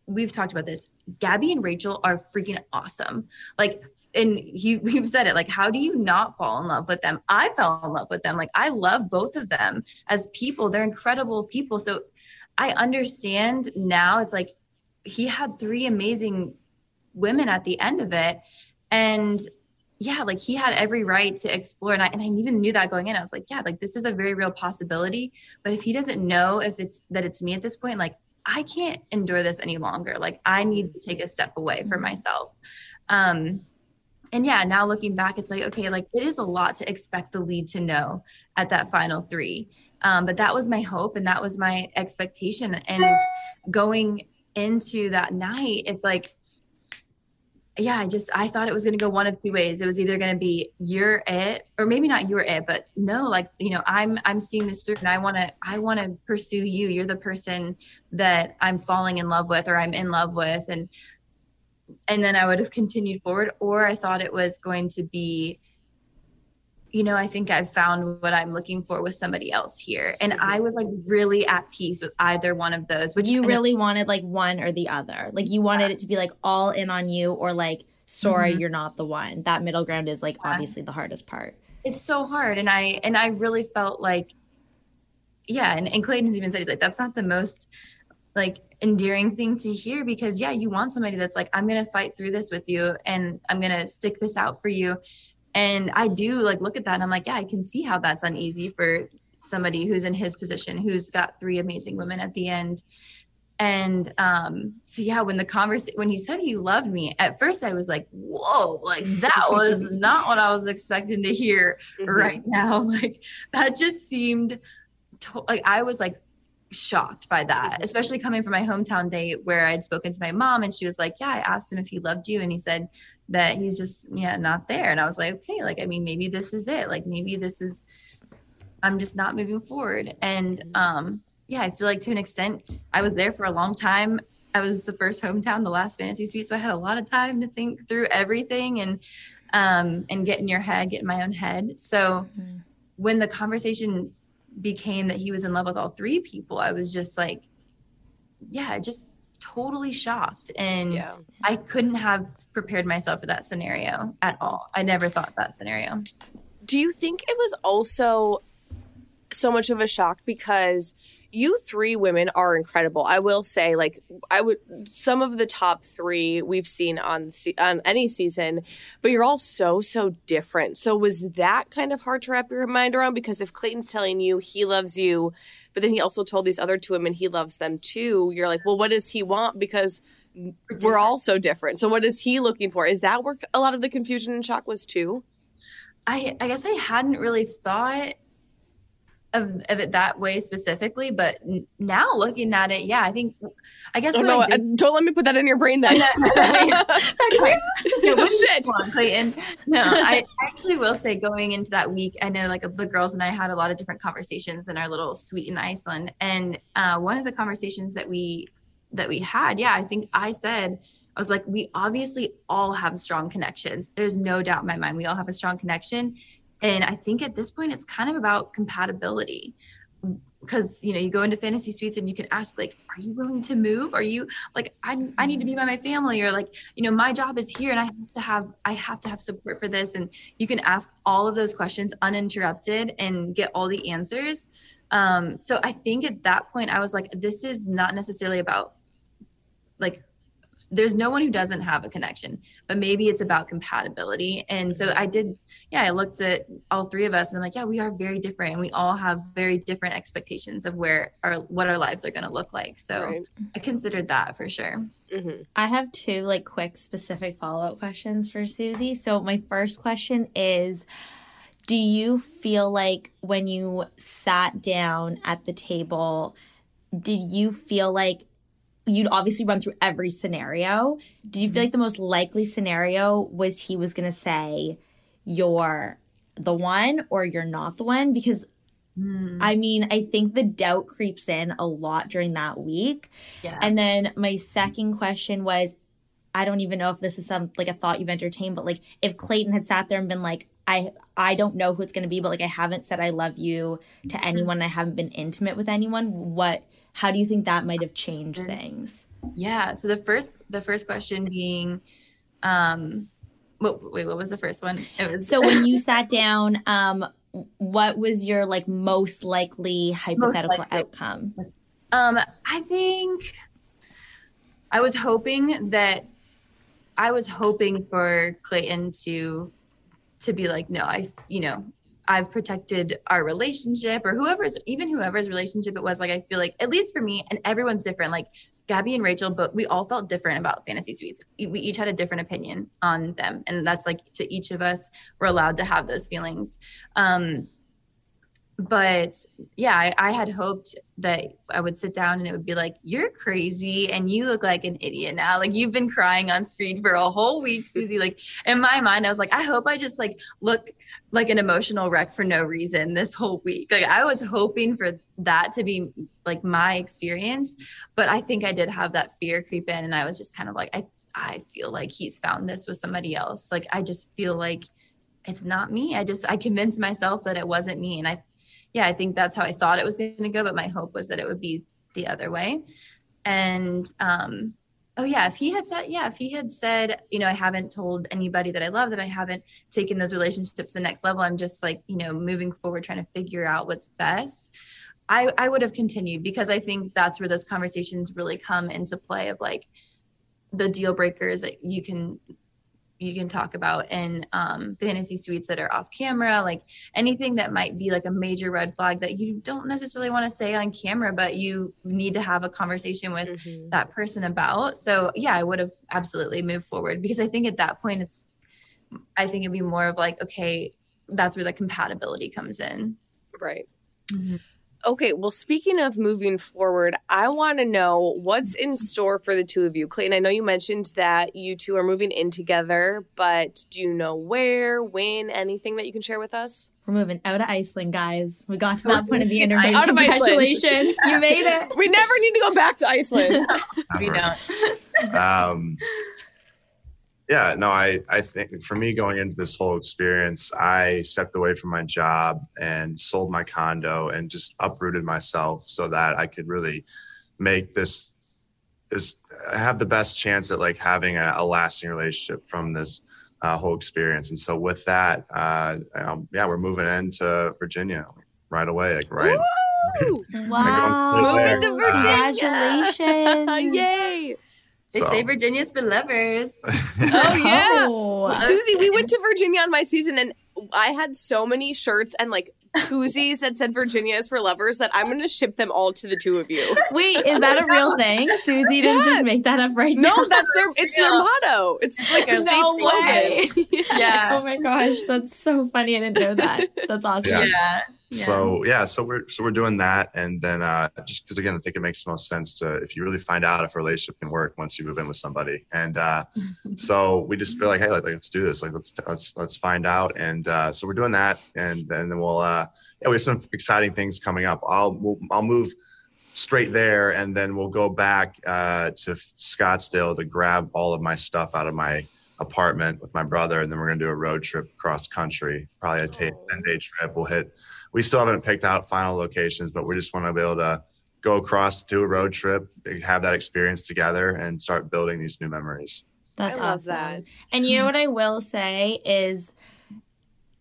we've talked about this gabby and rachel are freaking awesome. Like and he *laughs* we've said it like how do you not fall in love with them? I fell in love with them. Like i love both of them as people. They're incredible people. So i understand now it's like he had three amazing women at the end of it. And yeah like he had every right to explore. And I, and I even knew that going in. I was like yeah like this is a very real possibility. But if he doesn't know if it's that it's me at this point like i can't endure this any longer. Like i need to take a step away for myself. Um and yeah now looking back it's like okay like it is a lot to expect the lead to know at that final three. Um, but that was my hope and that was my expectation. And going into that night it's like yeah i just i thought it was going to go one of two ways it was either going to be you're it or maybe not you're it but no like you know i'm i'm seeing this through and i want to i want to pursue you you're the person that i'm falling in love with or i'm in love with and and then I would have continued forward. Or I thought it was going to be, you know, I think I've found what I'm looking for with somebody else here. And I was like really at peace with either one of those, which you really wanted like one or the other. Like you wanted it to be like all in on you or like sorry Mhm. you're not the one. That middle ground is like obviously the hardest part. it's so hard. And I and I really felt like, yeah, and, and Clayton's even said he's like, that's not the most like endearing thing to hear because yeah, you want somebody that's like, I'm gonna fight through this with you and I'm gonna stick this out for you. And I do like look at that and I'm like, yeah, I can see how that's uneasy for somebody who's in his position, who's got three amazing women at the end. And um, so yeah, when the conversation when he said he loved me, at first I was like, whoa, like that was *laughs* not what I was expecting to hear Mhm. right now. *laughs* Like that just seemed to- like I was like shocked by that, especially coming from my hometown date where I'd spoken to my mom and she was like, Yeah, I asked him if he loved you. And he said that he's just, yeah, not there. And I was like, Okay, like, I mean, maybe this is it. Like, maybe this is, I'm just not moving forward. And um, yeah, I feel like to an extent, I was there for a long time. I was the first hometown, the last fantasy suite. So I had a lot of time to think through everything and um and get in your head, get in my own head. So Mm-hmm. when the conversation became that he was in love with all three people, I was just like, yeah, just totally shocked. And Yeah. I couldn't have prepared myself for that scenario at all. I never thought that scenario. Do you think it was also so much of a shock because you three women are incredible. I will say, like, I would some of the top three we've seen on on any season, but you're all so so different. So was that kind of hard to wrap your mind around? Because if Clayton's telling you he loves you, but then he also told these other two women he loves them too, you're like, well, what does he want? Because we're all so different. So what is he looking for? Is that where a lot of the confusion and shock was too? I I guess I hadn't really thought of, of it that way specifically, but now looking at it, yeah, I think I guess Oh, no, I uh, did, don't let me put that in your brain then. Yeah, what do you Shit. Clayton? No, I actually will say going into that week, I know like the girls and I had a lot of different conversations in our little suite in Iceland. And uh, one of the conversations that we that we had, yeah, I think I said, I was like, we obviously all have strong connections. There's no doubt in my mind. We all have a strong connection. And I think at this point it's kind of about compatibility. Because you know you go into fantasy suites and you can ask like are you willing to move? Are you like I, I need to be by my family or like you know my job is here and i have to have i have to have support for this. And you can ask all of those questions uninterrupted and get all the answers. Um so i think at that point i was like this is not necessarily about like there's no one who doesn't have a connection but maybe it's about compatibility and so i did yeah i looked at all three of us and i'm like yeah we are very different and we all have very different expectations of where our what our lives are going to look like so Right. i considered that for sure Mhm. I have two like quick specific follow up questions for Susie. So my first question is do you feel like when you sat down at the table did you feel like you'd obviously run through every scenario. Did you feel like the most likely scenario was he was going to say you're the one or you're not the one because Mm, I mean, I think the doubt creeps in a lot during that week. yeah. And then my second question was I don't even know if this is some like a thought you've entertained, but like if Clayton had sat there and been like, I I don't know who it's gonna be, but like I haven't said I love you to anyone, I haven't been intimate with anyone, what how do you think that might have changed things? yeah so the first the first question being um what, wait what was the first one it was So when you *laughs* sat down, um what was your like most likely hypothetical likely. outcome? Um, I think I was hoping that I was hoping for Clayton to to be like, no, I, you know, I've protected our relationship or whoever's even whoever's relationship it was. Like, I feel like at least for me, and everyone's different. Like Gabby and Rachel, but we all felt different about fantasy suites. We each had a different opinion on them, and that's like to each of us, we're allowed to have those feelings. Um, but yeah, I, I had hoped that I would sit down and it would be like, you're crazy and you look like an idiot now. Like you've been crying on screen for a whole week, Susie. Like in my mind, I was like, I hope I just like look like an emotional wreck for no reason this whole week. Like I was hoping for that to be like my experience, but I think I did have that fear creep in and I was just kind of like, I I feel like he's found this with somebody else. Like I just feel like it's not me. I just I convinced myself that it wasn't me. And I yeah, I think that's how I thought it was going to go, but my hope was that it would be the other way. And um, oh yeah, if he had said, yeah, if he had said, you know, I haven't told anybody that I love them, I haven't taken those relationships to the next level. I'm just like, you know, moving forward, trying to figure out what's best. I, I would have continued because I think that's where those conversations really come into play of like the deal breakers that you can you can talk about in um, fantasy suites that are off camera, like anything that might be like a major red flag that you don't necessarily want to say on camera, but you need to have a conversation with Mhm. that person about. So yeah, I would have absolutely moved forward because I think at that point it's, I think it'd be more of like, okay, that's where the compatibility comes in. Right. Okay, well, speaking of moving forward, I want to know what's in store for the two of you. Clayton, I know you mentioned that you two are moving in together, but do you know where, when, anything that you can share with us? We're moving out of Iceland, guys. We got to that point of the interview. Out of Iceland. Congratulations. you made it. *laughs* We never need to go back to *laughs* Iceland. *laughs* we don't. um, yeah, no, I, I think for me going into this whole experience, I stepped away from my job and sold my condo and just uprooted myself so that I could really make this this have the best chance at like having a, a lasting relationship from this uh, whole experience. And so with that, uh, um, yeah, we're moving into Virginia right away, like right. Woo! *laughs* Wow. Moving to Virginia. Congratulations. *laughs* Yay! They So- say Virginia's for lovers. *laughs* Oh, yeah. Oh. Susie, we went to Virginia on my season and I had so many shirts and like koozies that said Virginia is for lovers that I'm going to ship them all to the two of you. Wait, is that a real thing? Susie didn't just make that up right No, now. No, that's their it's their motto. It's like a No state way. slogan. Yeah. *laughs* Oh my gosh, that's so funny. I didn't know that. That's awesome. Yeah. Yeah. So yeah, so we're so we're doing that, and then uh, just because again, I think it makes the most sense to if you really find out if a relationship can work once you move in with somebody, and uh, *laughs* so we just feel like hey, like, let's do this, like let's let's let's find out, and uh, so we're doing that, and, and then we'll uh, yeah, we have some exciting things coming up. I'll we'll, I'll move straight there, and then we'll go back uh, to Scottsdale to grab all of my stuff out of my apartment with my brother, and then we're gonna do a road trip cross country, probably a 10 day trip. We'll hit we still haven't picked out final locations, but we just want to be able to go across, do a road trip, have that experience together, and start building these new memories. That's I love awesome. that. And you know what I will say is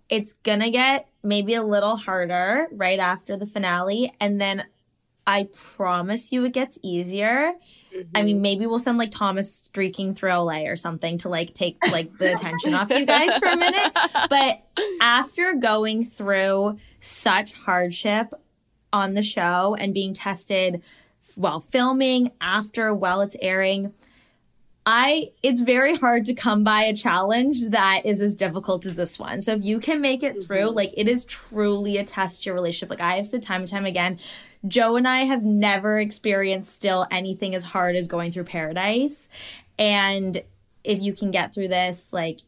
it's gonna get maybe a little harder right after the finale. And then I promise you it gets easier. I mean, mm-hmm. maybe we'll send like Thomas streaking through LA or something to like take like the attention off you guys for a minute. *laughs* But after going through such hardship on the show and being tested while filming, after, while it's airing, I it's very hard to come by a challenge that is as difficult as this one. So if you can make it through, mm-hmm. like it is truly a test to your relationship. Like I have said time and time again, Joe and I have never experienced still anything as hard as going through paradise. And if you can get through this, like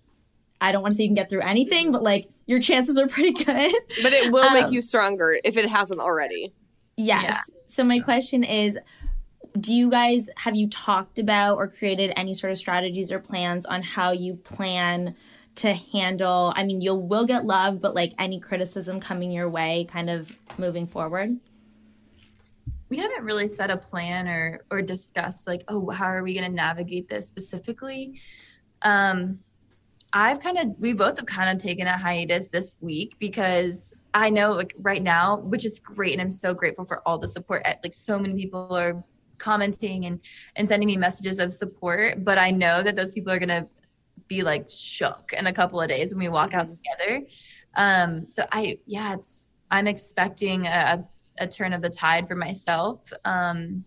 I don't want to say you can get through anything, but like your chances are pretty *laughs* good. But it will make Um, you stronger if it hasn't already. Yes. So my question is do you guys have you talked about or created any sort of strategies or plans on how you plan to handle I mean you'll will get love but like any criticism coming your way kind of moving forward? we haven't really set a plan or or discussed like oh how are we going to navigate this specifically um i've kind of we both have kind of taken a hiatus this week because i know like right now which is great and i'm so grateful for all the support like so many people are commenting and and sending me messages of support but i know that those people are going to be like shook in a couple of days when we walk out together um so i yeah it's i'm expecting a, a turn of the tide for myself. Um,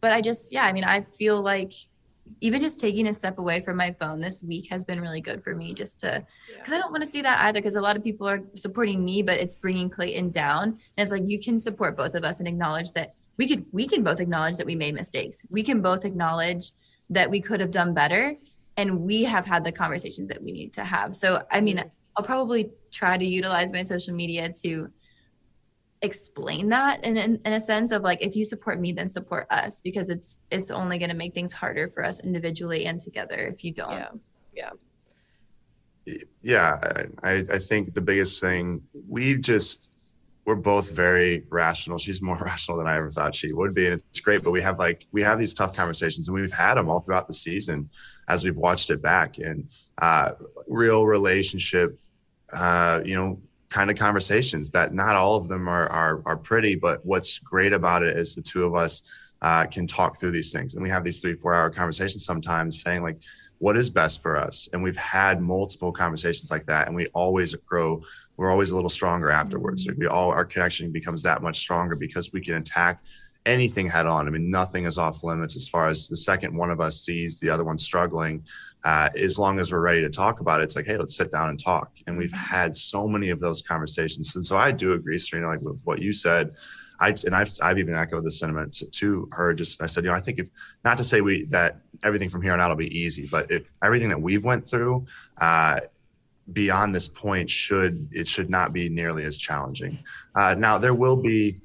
but I just, yeah, I mean, I feel like even just taking a step away from my phone this week has been really good for me just to, because I don't want to see that either. Because a lot of people are supporting me, but it's bringing Clayton down. And it's like you can support both of us and acknowledge that we could, we can both acknowledge that we made mistakes. We can both acknowledge that we could have done better, and we have had the conversations that we need to have. So, I mean, mm-hmm. I'll probably try to utilize my social media to explain that in, in, in a sense of like if you support me then support us because it's it's only going to make things harder for us individually and together if you don't Yeah. Yeah, yeah I, I think the biggest thing we just we're both very rational. She's more *laughs* rational than I ever thought she would be, and it's great. But we have like we have these tough conversations, and we've had them all throughout the season as we've watched it back. And uh, real relationship, uh, you know, kind of conversations that not all of them are are, are pretty. But what's great about it is the two of us uh, can talk through these things, and we have these three four hour conversations sometimes, saying like what is best for us and we've had multiple conversations like that and we always grow we're always a little stronger afterwards we all our connection becomes that much stronger because we can attack anything head on. I mean, nothing is off limits as far as the second one of us sees the other one struggling. Uh, as long as we're ready to talk about it, it's like, hey, let's sit down and talk. And we've had so many of those conversations. And so I do agree, Serena, like with what you said. I and I've I've even echoed the sentiment to, to, her. Just I said, you know, I think if not to say we that everything from here on out will be easy, but if everything that we've went through, uh, beyond this point should it should not be nearly as challenging. Uh, now there will be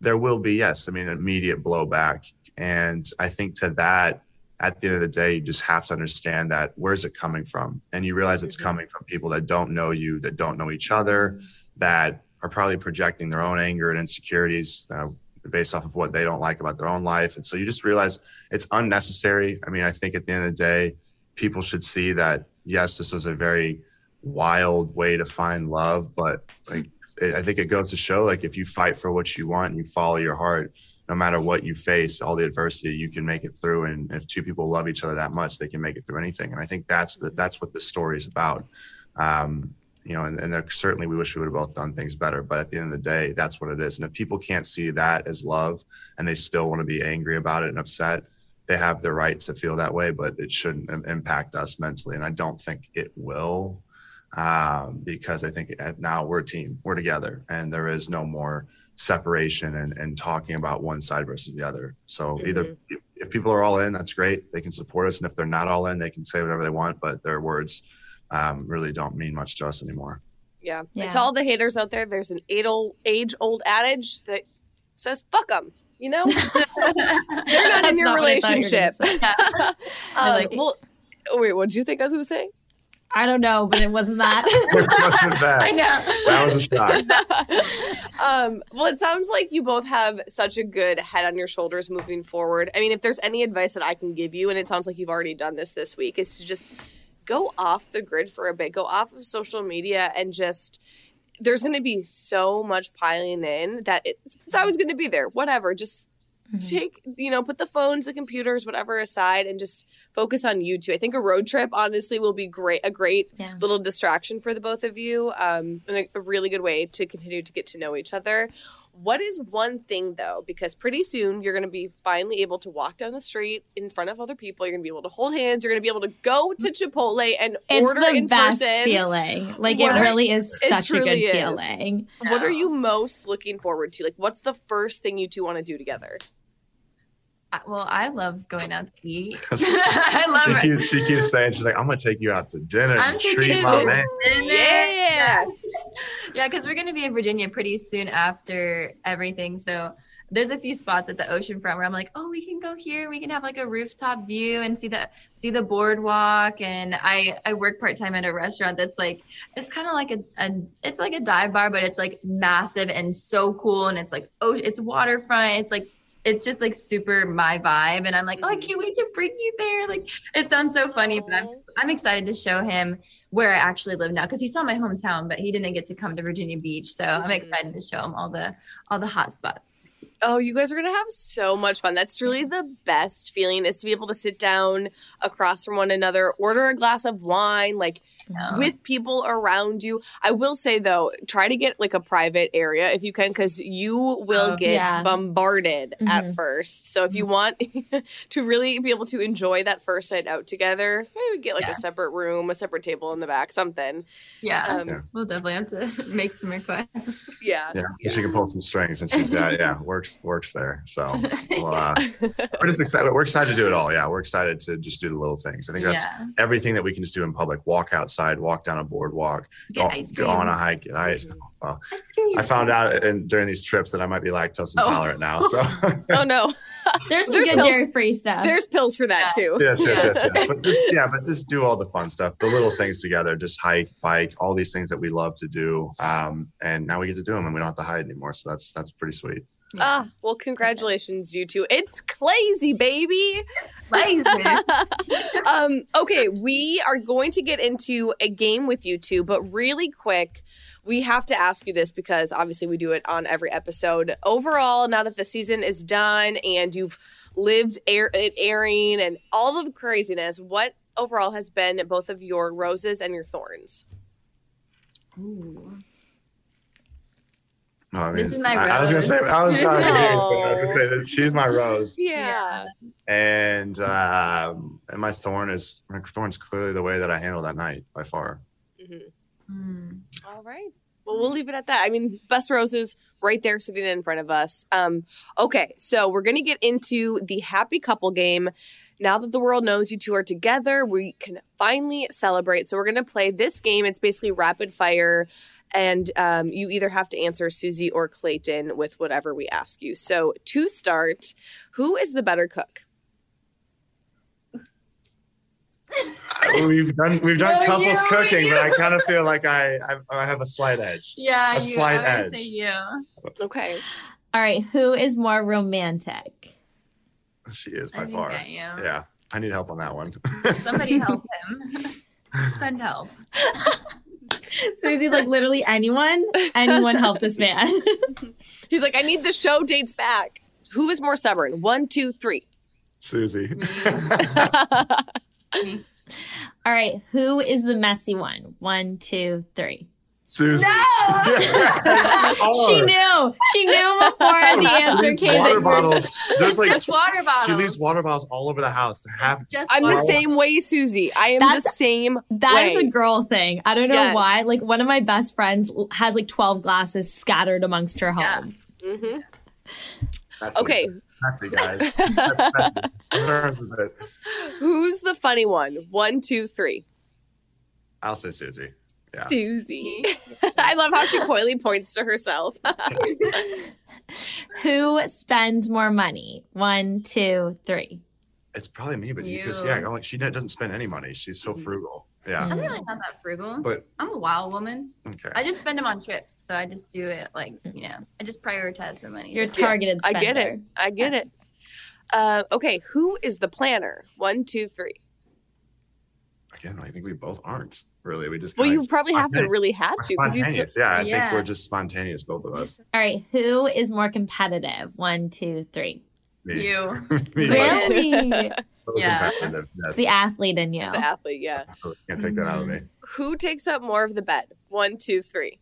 there will be yes, I mean immediate blowback, and I think to that at the end of the day you just have to understand that where's it coming from, and you realize it's mm-hmm. coming from people that don't know you, that don't know each other, that are probably projecting their own anger and insecurities. Uh, based off of what they don't like about their own life. And so you just realize it's unnecessary. I mean, I think at the end of the day, people should see that, yes, this was a very wild way to find love, but like it, I think it goes to show like if you fight for what you want and you follow your heart, no matter what you face, all the adversity, you can make it through. And if two people love each other that much, they can make it through anything. And I think that's the that's what the story is about. Um, you know, and, and there, certainly we wish we would have both done things better, but at the end of the day, that's what it is. And if people can't see that as love and they still want to be angry about it and upset, they have the right to feel that way, but it shouldn't impact us mentally. And I don't think it will um, because I think now we're a team, we're together, and there is no more separation and, and talking about one side versus the other. So mm-hmm. either if people are all in, that's great, they can support us, and if they're not all in, they can say whatever they want, but their words um, really don't mean much to us anymore. Yeah. yeah. And to all the haters out there, there's an age old, age old adage that says "fuck them." You know, *laughs* they're not in your not relationship. *laughs* um, like well, wait, what did you think I was going to say? I don't know, but it wasn't that. *laughs* it wasn't that. I know. That was a shock. *laughs* um, well, it sounds like you both have such a good head on your shoulders moving forward. I mean, if there's any advice that I can give you, and it sounds like you've already done this this week, is to just go off the grid for a bit, go off of social media, and just there's going to be so much piling in that it's, it's always going to be there. Whatever, just mm-hmm. take you know, put the phones, the computers, whatever aside, and just focus on you two. I think a road trip honestly will be great, a great yeah. little distraction for the both of you, um, and a, a really good way to continue to get to know each other. What is one thing though? Because pretty soon you're going to be finally able to walk down the street in front of other people. You're going to be able to hold hands. You're going to be able to go to Chipotle and it's order the in best person. feeling. Like what it really are, is such a good is. feeling. What are you most looking forward to? Like, what's the first thing you two want to do together? Well, I love going out to eat. *laughs* *laughs* I love she it. Keeps, she keeps saying, she's like, I'm going to take you out to dinner I'm treat my man. Dinner. Yeah. *laughs* Yeah, because we're going to be in Virginia pretty soon after everything. So there's a few spots at the ocean front where I'm like, oh, we can go here. We can have like a rooftop view and see the see the boardwalk. And I I work part time at a restaurant that's like it's kind of like a, a it's like a dive bar, but it's like massive and so cool. And it's like oh, it's waterfront. It's like it's just like super my vibe and i'm like oh i mm-hmm. can't wait to bring you there like it sounds so funny but i'm i'm excited to show him where i actually live now because he saw my hometown but he didn't get to come to virginia beach so i'm mm-hmm. excited to show him all the all the hot spots Oh, you guys are going to have so much fun. That's truly the best feeling is to be able to sit down across from one another, order a glass of wine, like yeah. with people around you. I will say though, try to get like a private area if you can, because you will oh, get yeah. bombarded mm-hmm. at first. So if you mm-hmm. want *laughs* to really be able to enjoy that first night out together, maybe get like yeah. a separate room, a separate table in the back, something. Yeah. Um, we'll definitely have to *laughs* make some requests. Yeah. Yeah. She can pull some strings and she's, yeah, yeah, works works there. So *laughs* we'll, uh, we're just excited. We're excited to do it all. Yeah, we're excited to just do the little things. I think that's yeah. everything that we can just do in public. Walk outside, walk down a boardwalk, go, go, on a hike, get ice. Mm-hmm. Well, I found out in, during these trips that I might be lactose oh. intolerant oh. now. So *laughs* oh no, *laughs* there's some there's good dairy free stuff. There's pills for that yeah. too. Yes, yes, yes, yes. But just yeah, but just do all the fun stuff, the little things together. Just hike, bike, all these things that we love to do. Um, and now we get to do them, and we don't have to hide anymore. So that's that's pretty sweet. Ah, well, congratulations, you two. It's crazy, baby. Crazy. *laughs* um, okay, we are going to get into a game with you two, but really quick, we have to ask you this because obviously we do it on every episode. Overall, now that the season is done and you've lived air it airing and all the craziness, what overall has been both of your roses and your thorns? Ooh. No, I This is my I, I was gonna rose. say I was *laughs* trying to I was gonna say that she's my rose, Yeah. and um, and my thorn is my thorn's clearly the way that I handled that night by far. Mhm. Mm. All right. Well, we'll leave it at that. I mean, best roses right there sitting in front of us. Um, okay, so we're going to get into the happy couple game. Now that the world knows you two are together, we can finally celebrate. So we're going to play this game. It's basically rapid fire, and um, you either have to answer Susie or Clayton with whatever we ask you. So to start, who is the better cook? *laughs* we've done we've done No, couples you, cooking, but I kind of feel like I I, I have a slight edge. Yeah, A you, slight I edge. say you. Okay. All right, who is more romantic? She is I by think far. I am. Yeah, I need help on that one. Somebody help *laughs* him. Send help. *laughs* *laughs* Susie's like literally anyone, anyone help this man. *laughs* He's like, I need the show dates back. Who is more stubborn? One, two, three. Susie. *laughs* All right, who is the messy one? One, two, three. Susie. No! Oh, *laughs* She knew. She knew before the answer came. Water that- bottles. There's like Just water bottles. she leaves water bottles all over the house. They're half. Just I'm the water same way, Susie. I am the same That is way. a girl thing. I don't know Yes. why. Like one of my best friends has like 12 glasses scattered amongst her Yeah. home. Mhm. Messy. Okay, Messy guys. *laughs* That's messy. In terms of it, who's the funny one? One, two, three. I'll say Susie. Yeah. Susie. *laughs* I love how she coyly points to herself. *laughs* Who spends more money? One, two, three. It's probably me, but because yeah, I'm like she doesn't spend any money. She's so frugal. Yeah. I'm really not that frugal. But I'm a wild woman. okay. I just spend them on trips, so I just do it like you know. I just prioritize the money. You're a targeted I get it. I get it. Uh, okay, who is the planner? One, two, three. Again, I think we both aren't really. We just Well, you probably haven't really had to because you. spontaneous. yeah, I think we're just spontaneous, both of us. All right, who is more competitive? One, two, three. Me. You. *laughs* Me, Really? so Yeah. competitive, yes. the athlete in you. The athlete, yeah. So Can't take that out of me. Mm-hmm. Who takes up more of the bed? One, two, three.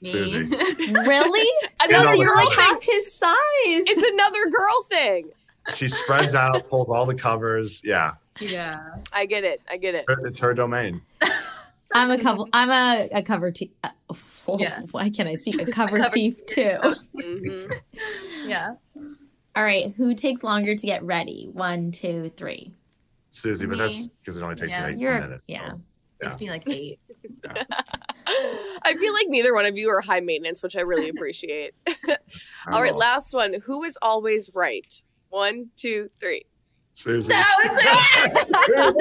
Me. Susie. *laughs* Really? Another Susie, you're girl like thing. half his size. It's another girl thing. She spreads out, pulls all the covers. Yeah, yeah. I get it. I get it. it's her domain. *laughs* I'm a couple. I'm a, a cover thief. Uh, Yeah. Why can't I speak? A *laughs* cover Cover thief too. hmm Yeah. All right, who takes longer to get ready? One, two, three. Susie, but that's because it only takes Yeah. me like You're a minute. yeah. so, Takes me like eight. *laughs* I feel like neither one of you are high maintenance, which I really appreciate. *laughs* All right, last one. Who is always right? One, two, three. Susie. *laughs* Oh,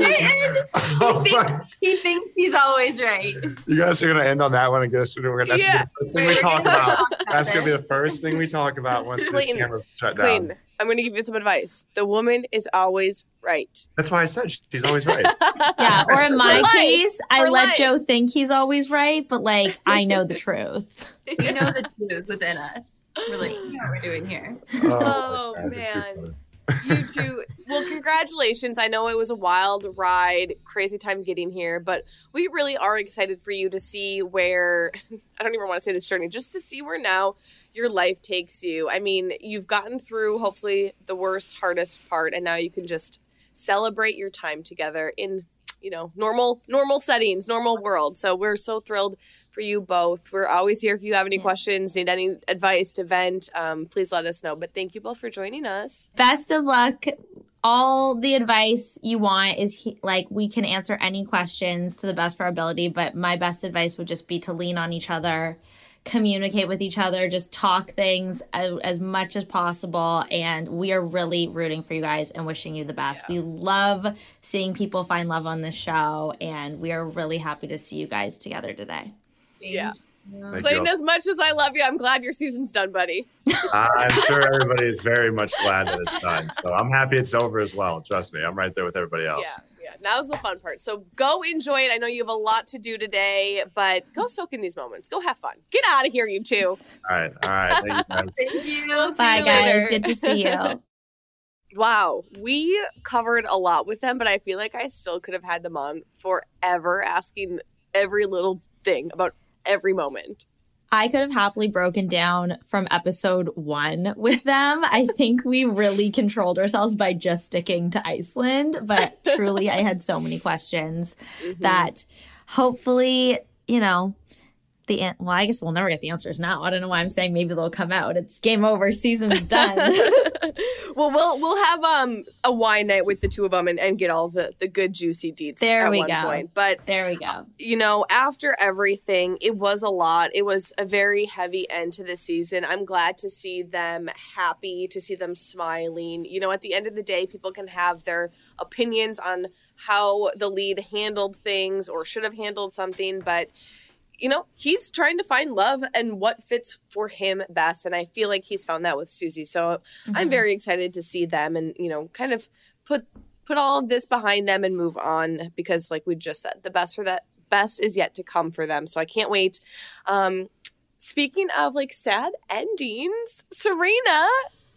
Oh he, thinks, he thinks he's always right. you guys are gonna end on that one and get us. We're gonna, that's Yeah. gonna be the first thing we talk about. That's gonna be the first thing we talk about once Clayton, this camera's shut down. Clayton, I'm going to give you some advice. The woman is always right. That's why I said she's always right. *laughs* Yeah, or in For my life. case, I For let life. Joe think he's always right, but like I know the truth. you know the truth within us. We're like, you know what we're doing here. Oh, oh my gosh, it's too man. You two well congratulations. I know it was a wild ride crazy time getting here but we really are excited for you to see where *laughs* i don't even want to say this journey just to see where now your life takes you. I mean you've gotten through hopefully the worst hardest part and now you can just celebrate your time together in you know normal normal settings normal world. So we're so thrilled for you both. We're always here if you have any questions need any advice to vent um, please let us know. But thank you both for joining us. Best of luck. All the advice you want is he, like we can answer any questions to the best of our ability, but my best advice would just be to lean on each other, communicate with each other, just talk things as, as much as possible. And we are really rooting for you guys and wishing you the best. We love seeing people find love on this show, and we are really happy to see you guys together today. Yeah. Thank you Clayton, as much as I love you, I'm glad your season's done, buddy. *laughs* I'm sure everybody is very much glad that it's done. So I'm happy it's over as well. Trust me, I'm right there with everybody else. Yeah, yeah. Now's the fun part. So go enjoy it. I know you have a lot to do today, but go soak in these moments. Go have fun. Get out of here, you two. All right, all right. Thank you guys. *laughs* Thank you. We'll Bye, you guys. later. Good to see you. *laughs* Wow, we covered a lot with them, but I feel like I still could have had them on forever, asking every little thing about every moment. I could have happily broken down from episode one with them. I think we really controlled ourselves by just sticking to Iceland, but *laughs* truly, I had so many questions mm-hmm. that hopefully, you know, the an- well, I guess we'll never get the answers now. I don't know why I'm saying maybe they'll come out. It's game over. Season's *laughs* done. *laughs* well, we'll we'll have um a wine night with the two of them and, and get all the the good juicy deets. There we go. Point. But there we go. You know, after everything, it was a lot. It was a very heavy end to the season. I'm glad to see them happy, to see them smiling. You know, at the end of the day, people can have their opinions on how the lead handled things or should have handled something, but you know, he's trying to find love and what fits for him best. And I feel like he's found that with Susie. So mm-hmm. I'm very excited to see them and, you know, kind of put put all of this behind them and move on because like we just said, the best for that best is yet to come for them. So I can't wait. Um speaking of like sad endings, Serena,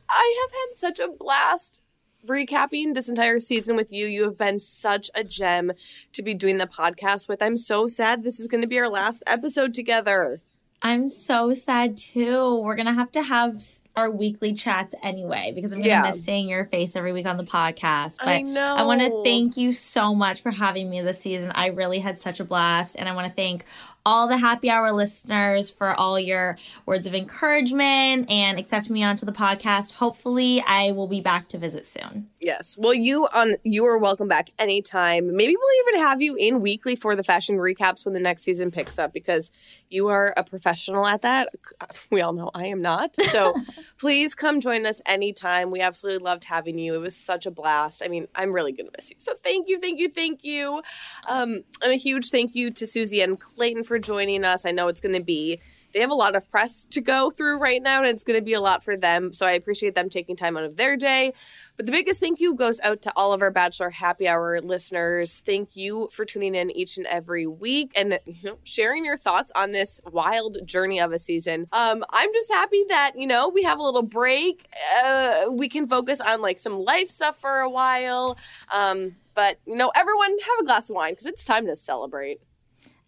I have had such a blast recapping this entire season with you. You have been such a gem to be doing the podcast with. I'm so sad this is going to be our last episode together. I'm so sad too. We're going to have to have our weekly chats anyway because I'm going to yeah. miss seeing your face every week on the podcast. But I know. I want to thank you so much for having me this season. I really had such a blast. And I want to thank all the happy hour listeners for all your words of encouragement and accepting me onto the podcast. Hopefully, I will be back to visit soon. Yes. Well, you on you are welcome back anytime. Maybe we'll even have you in weekly for the fashion recaps when the next season picks up because you are a professional at that. *laughs* We all know I am not. So *laughs* please come join us anytime. We absolutely loved having you. It was such a blast. I mean, I'm really gonna miss you. So thank you, thank you, thank you. Um, and a huge thank you to Susie and Clayton for for joining us. I know it's going to be they have a lot of press to go through right now, and it's going to be a lot for them. So I appreciate them taking time out of their day. But the biggest thank you goes out to all of our Bachelor Happy Hour listeners. Thank you for tuning in each and every week and you know, sharing your thoughts on this wild journey of a season. Um, I'm just happy that, you know, we have a little break. Uh, we can focus on like some life stuff for a while. Um, but, you know, everyone have a glass of wine because it's time to celebrate.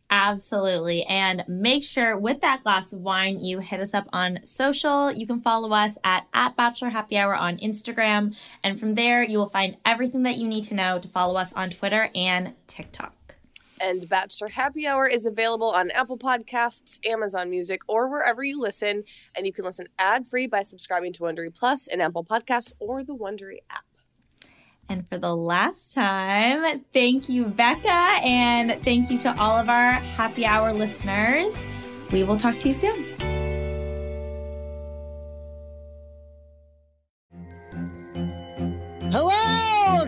Absolutely. And make sure with that glass of wine, you hit us up on social. You can follow us at, at Bachelor Happy Hour on Instagram. And from there, you will find everything that you need to know to follow us on Twitter and TikTok. And Bachelor Happy Hour is available on Apple Podcasts, Amazon Music, or wherever you listen. And you can listen ad free by subscribing to Wondery Plus in Apple Podcasts or the Wondery app. And for the last time, thank you, Becca, and thank you to all of our happy hour listeners. We will talk to you soon.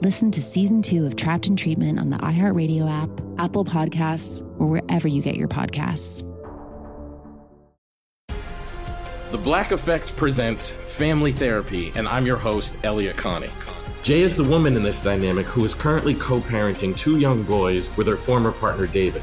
Listen to season two of Trapped in Treatment on the iHeartRadio app, Apple Podcasts, or wherever you get your podcasts. The Black Effect presents Family Therapy, and I'm your host, Elliott Connie. Jay is the woman in this dynamic who is currently co parenting two young boys with her former partner, David.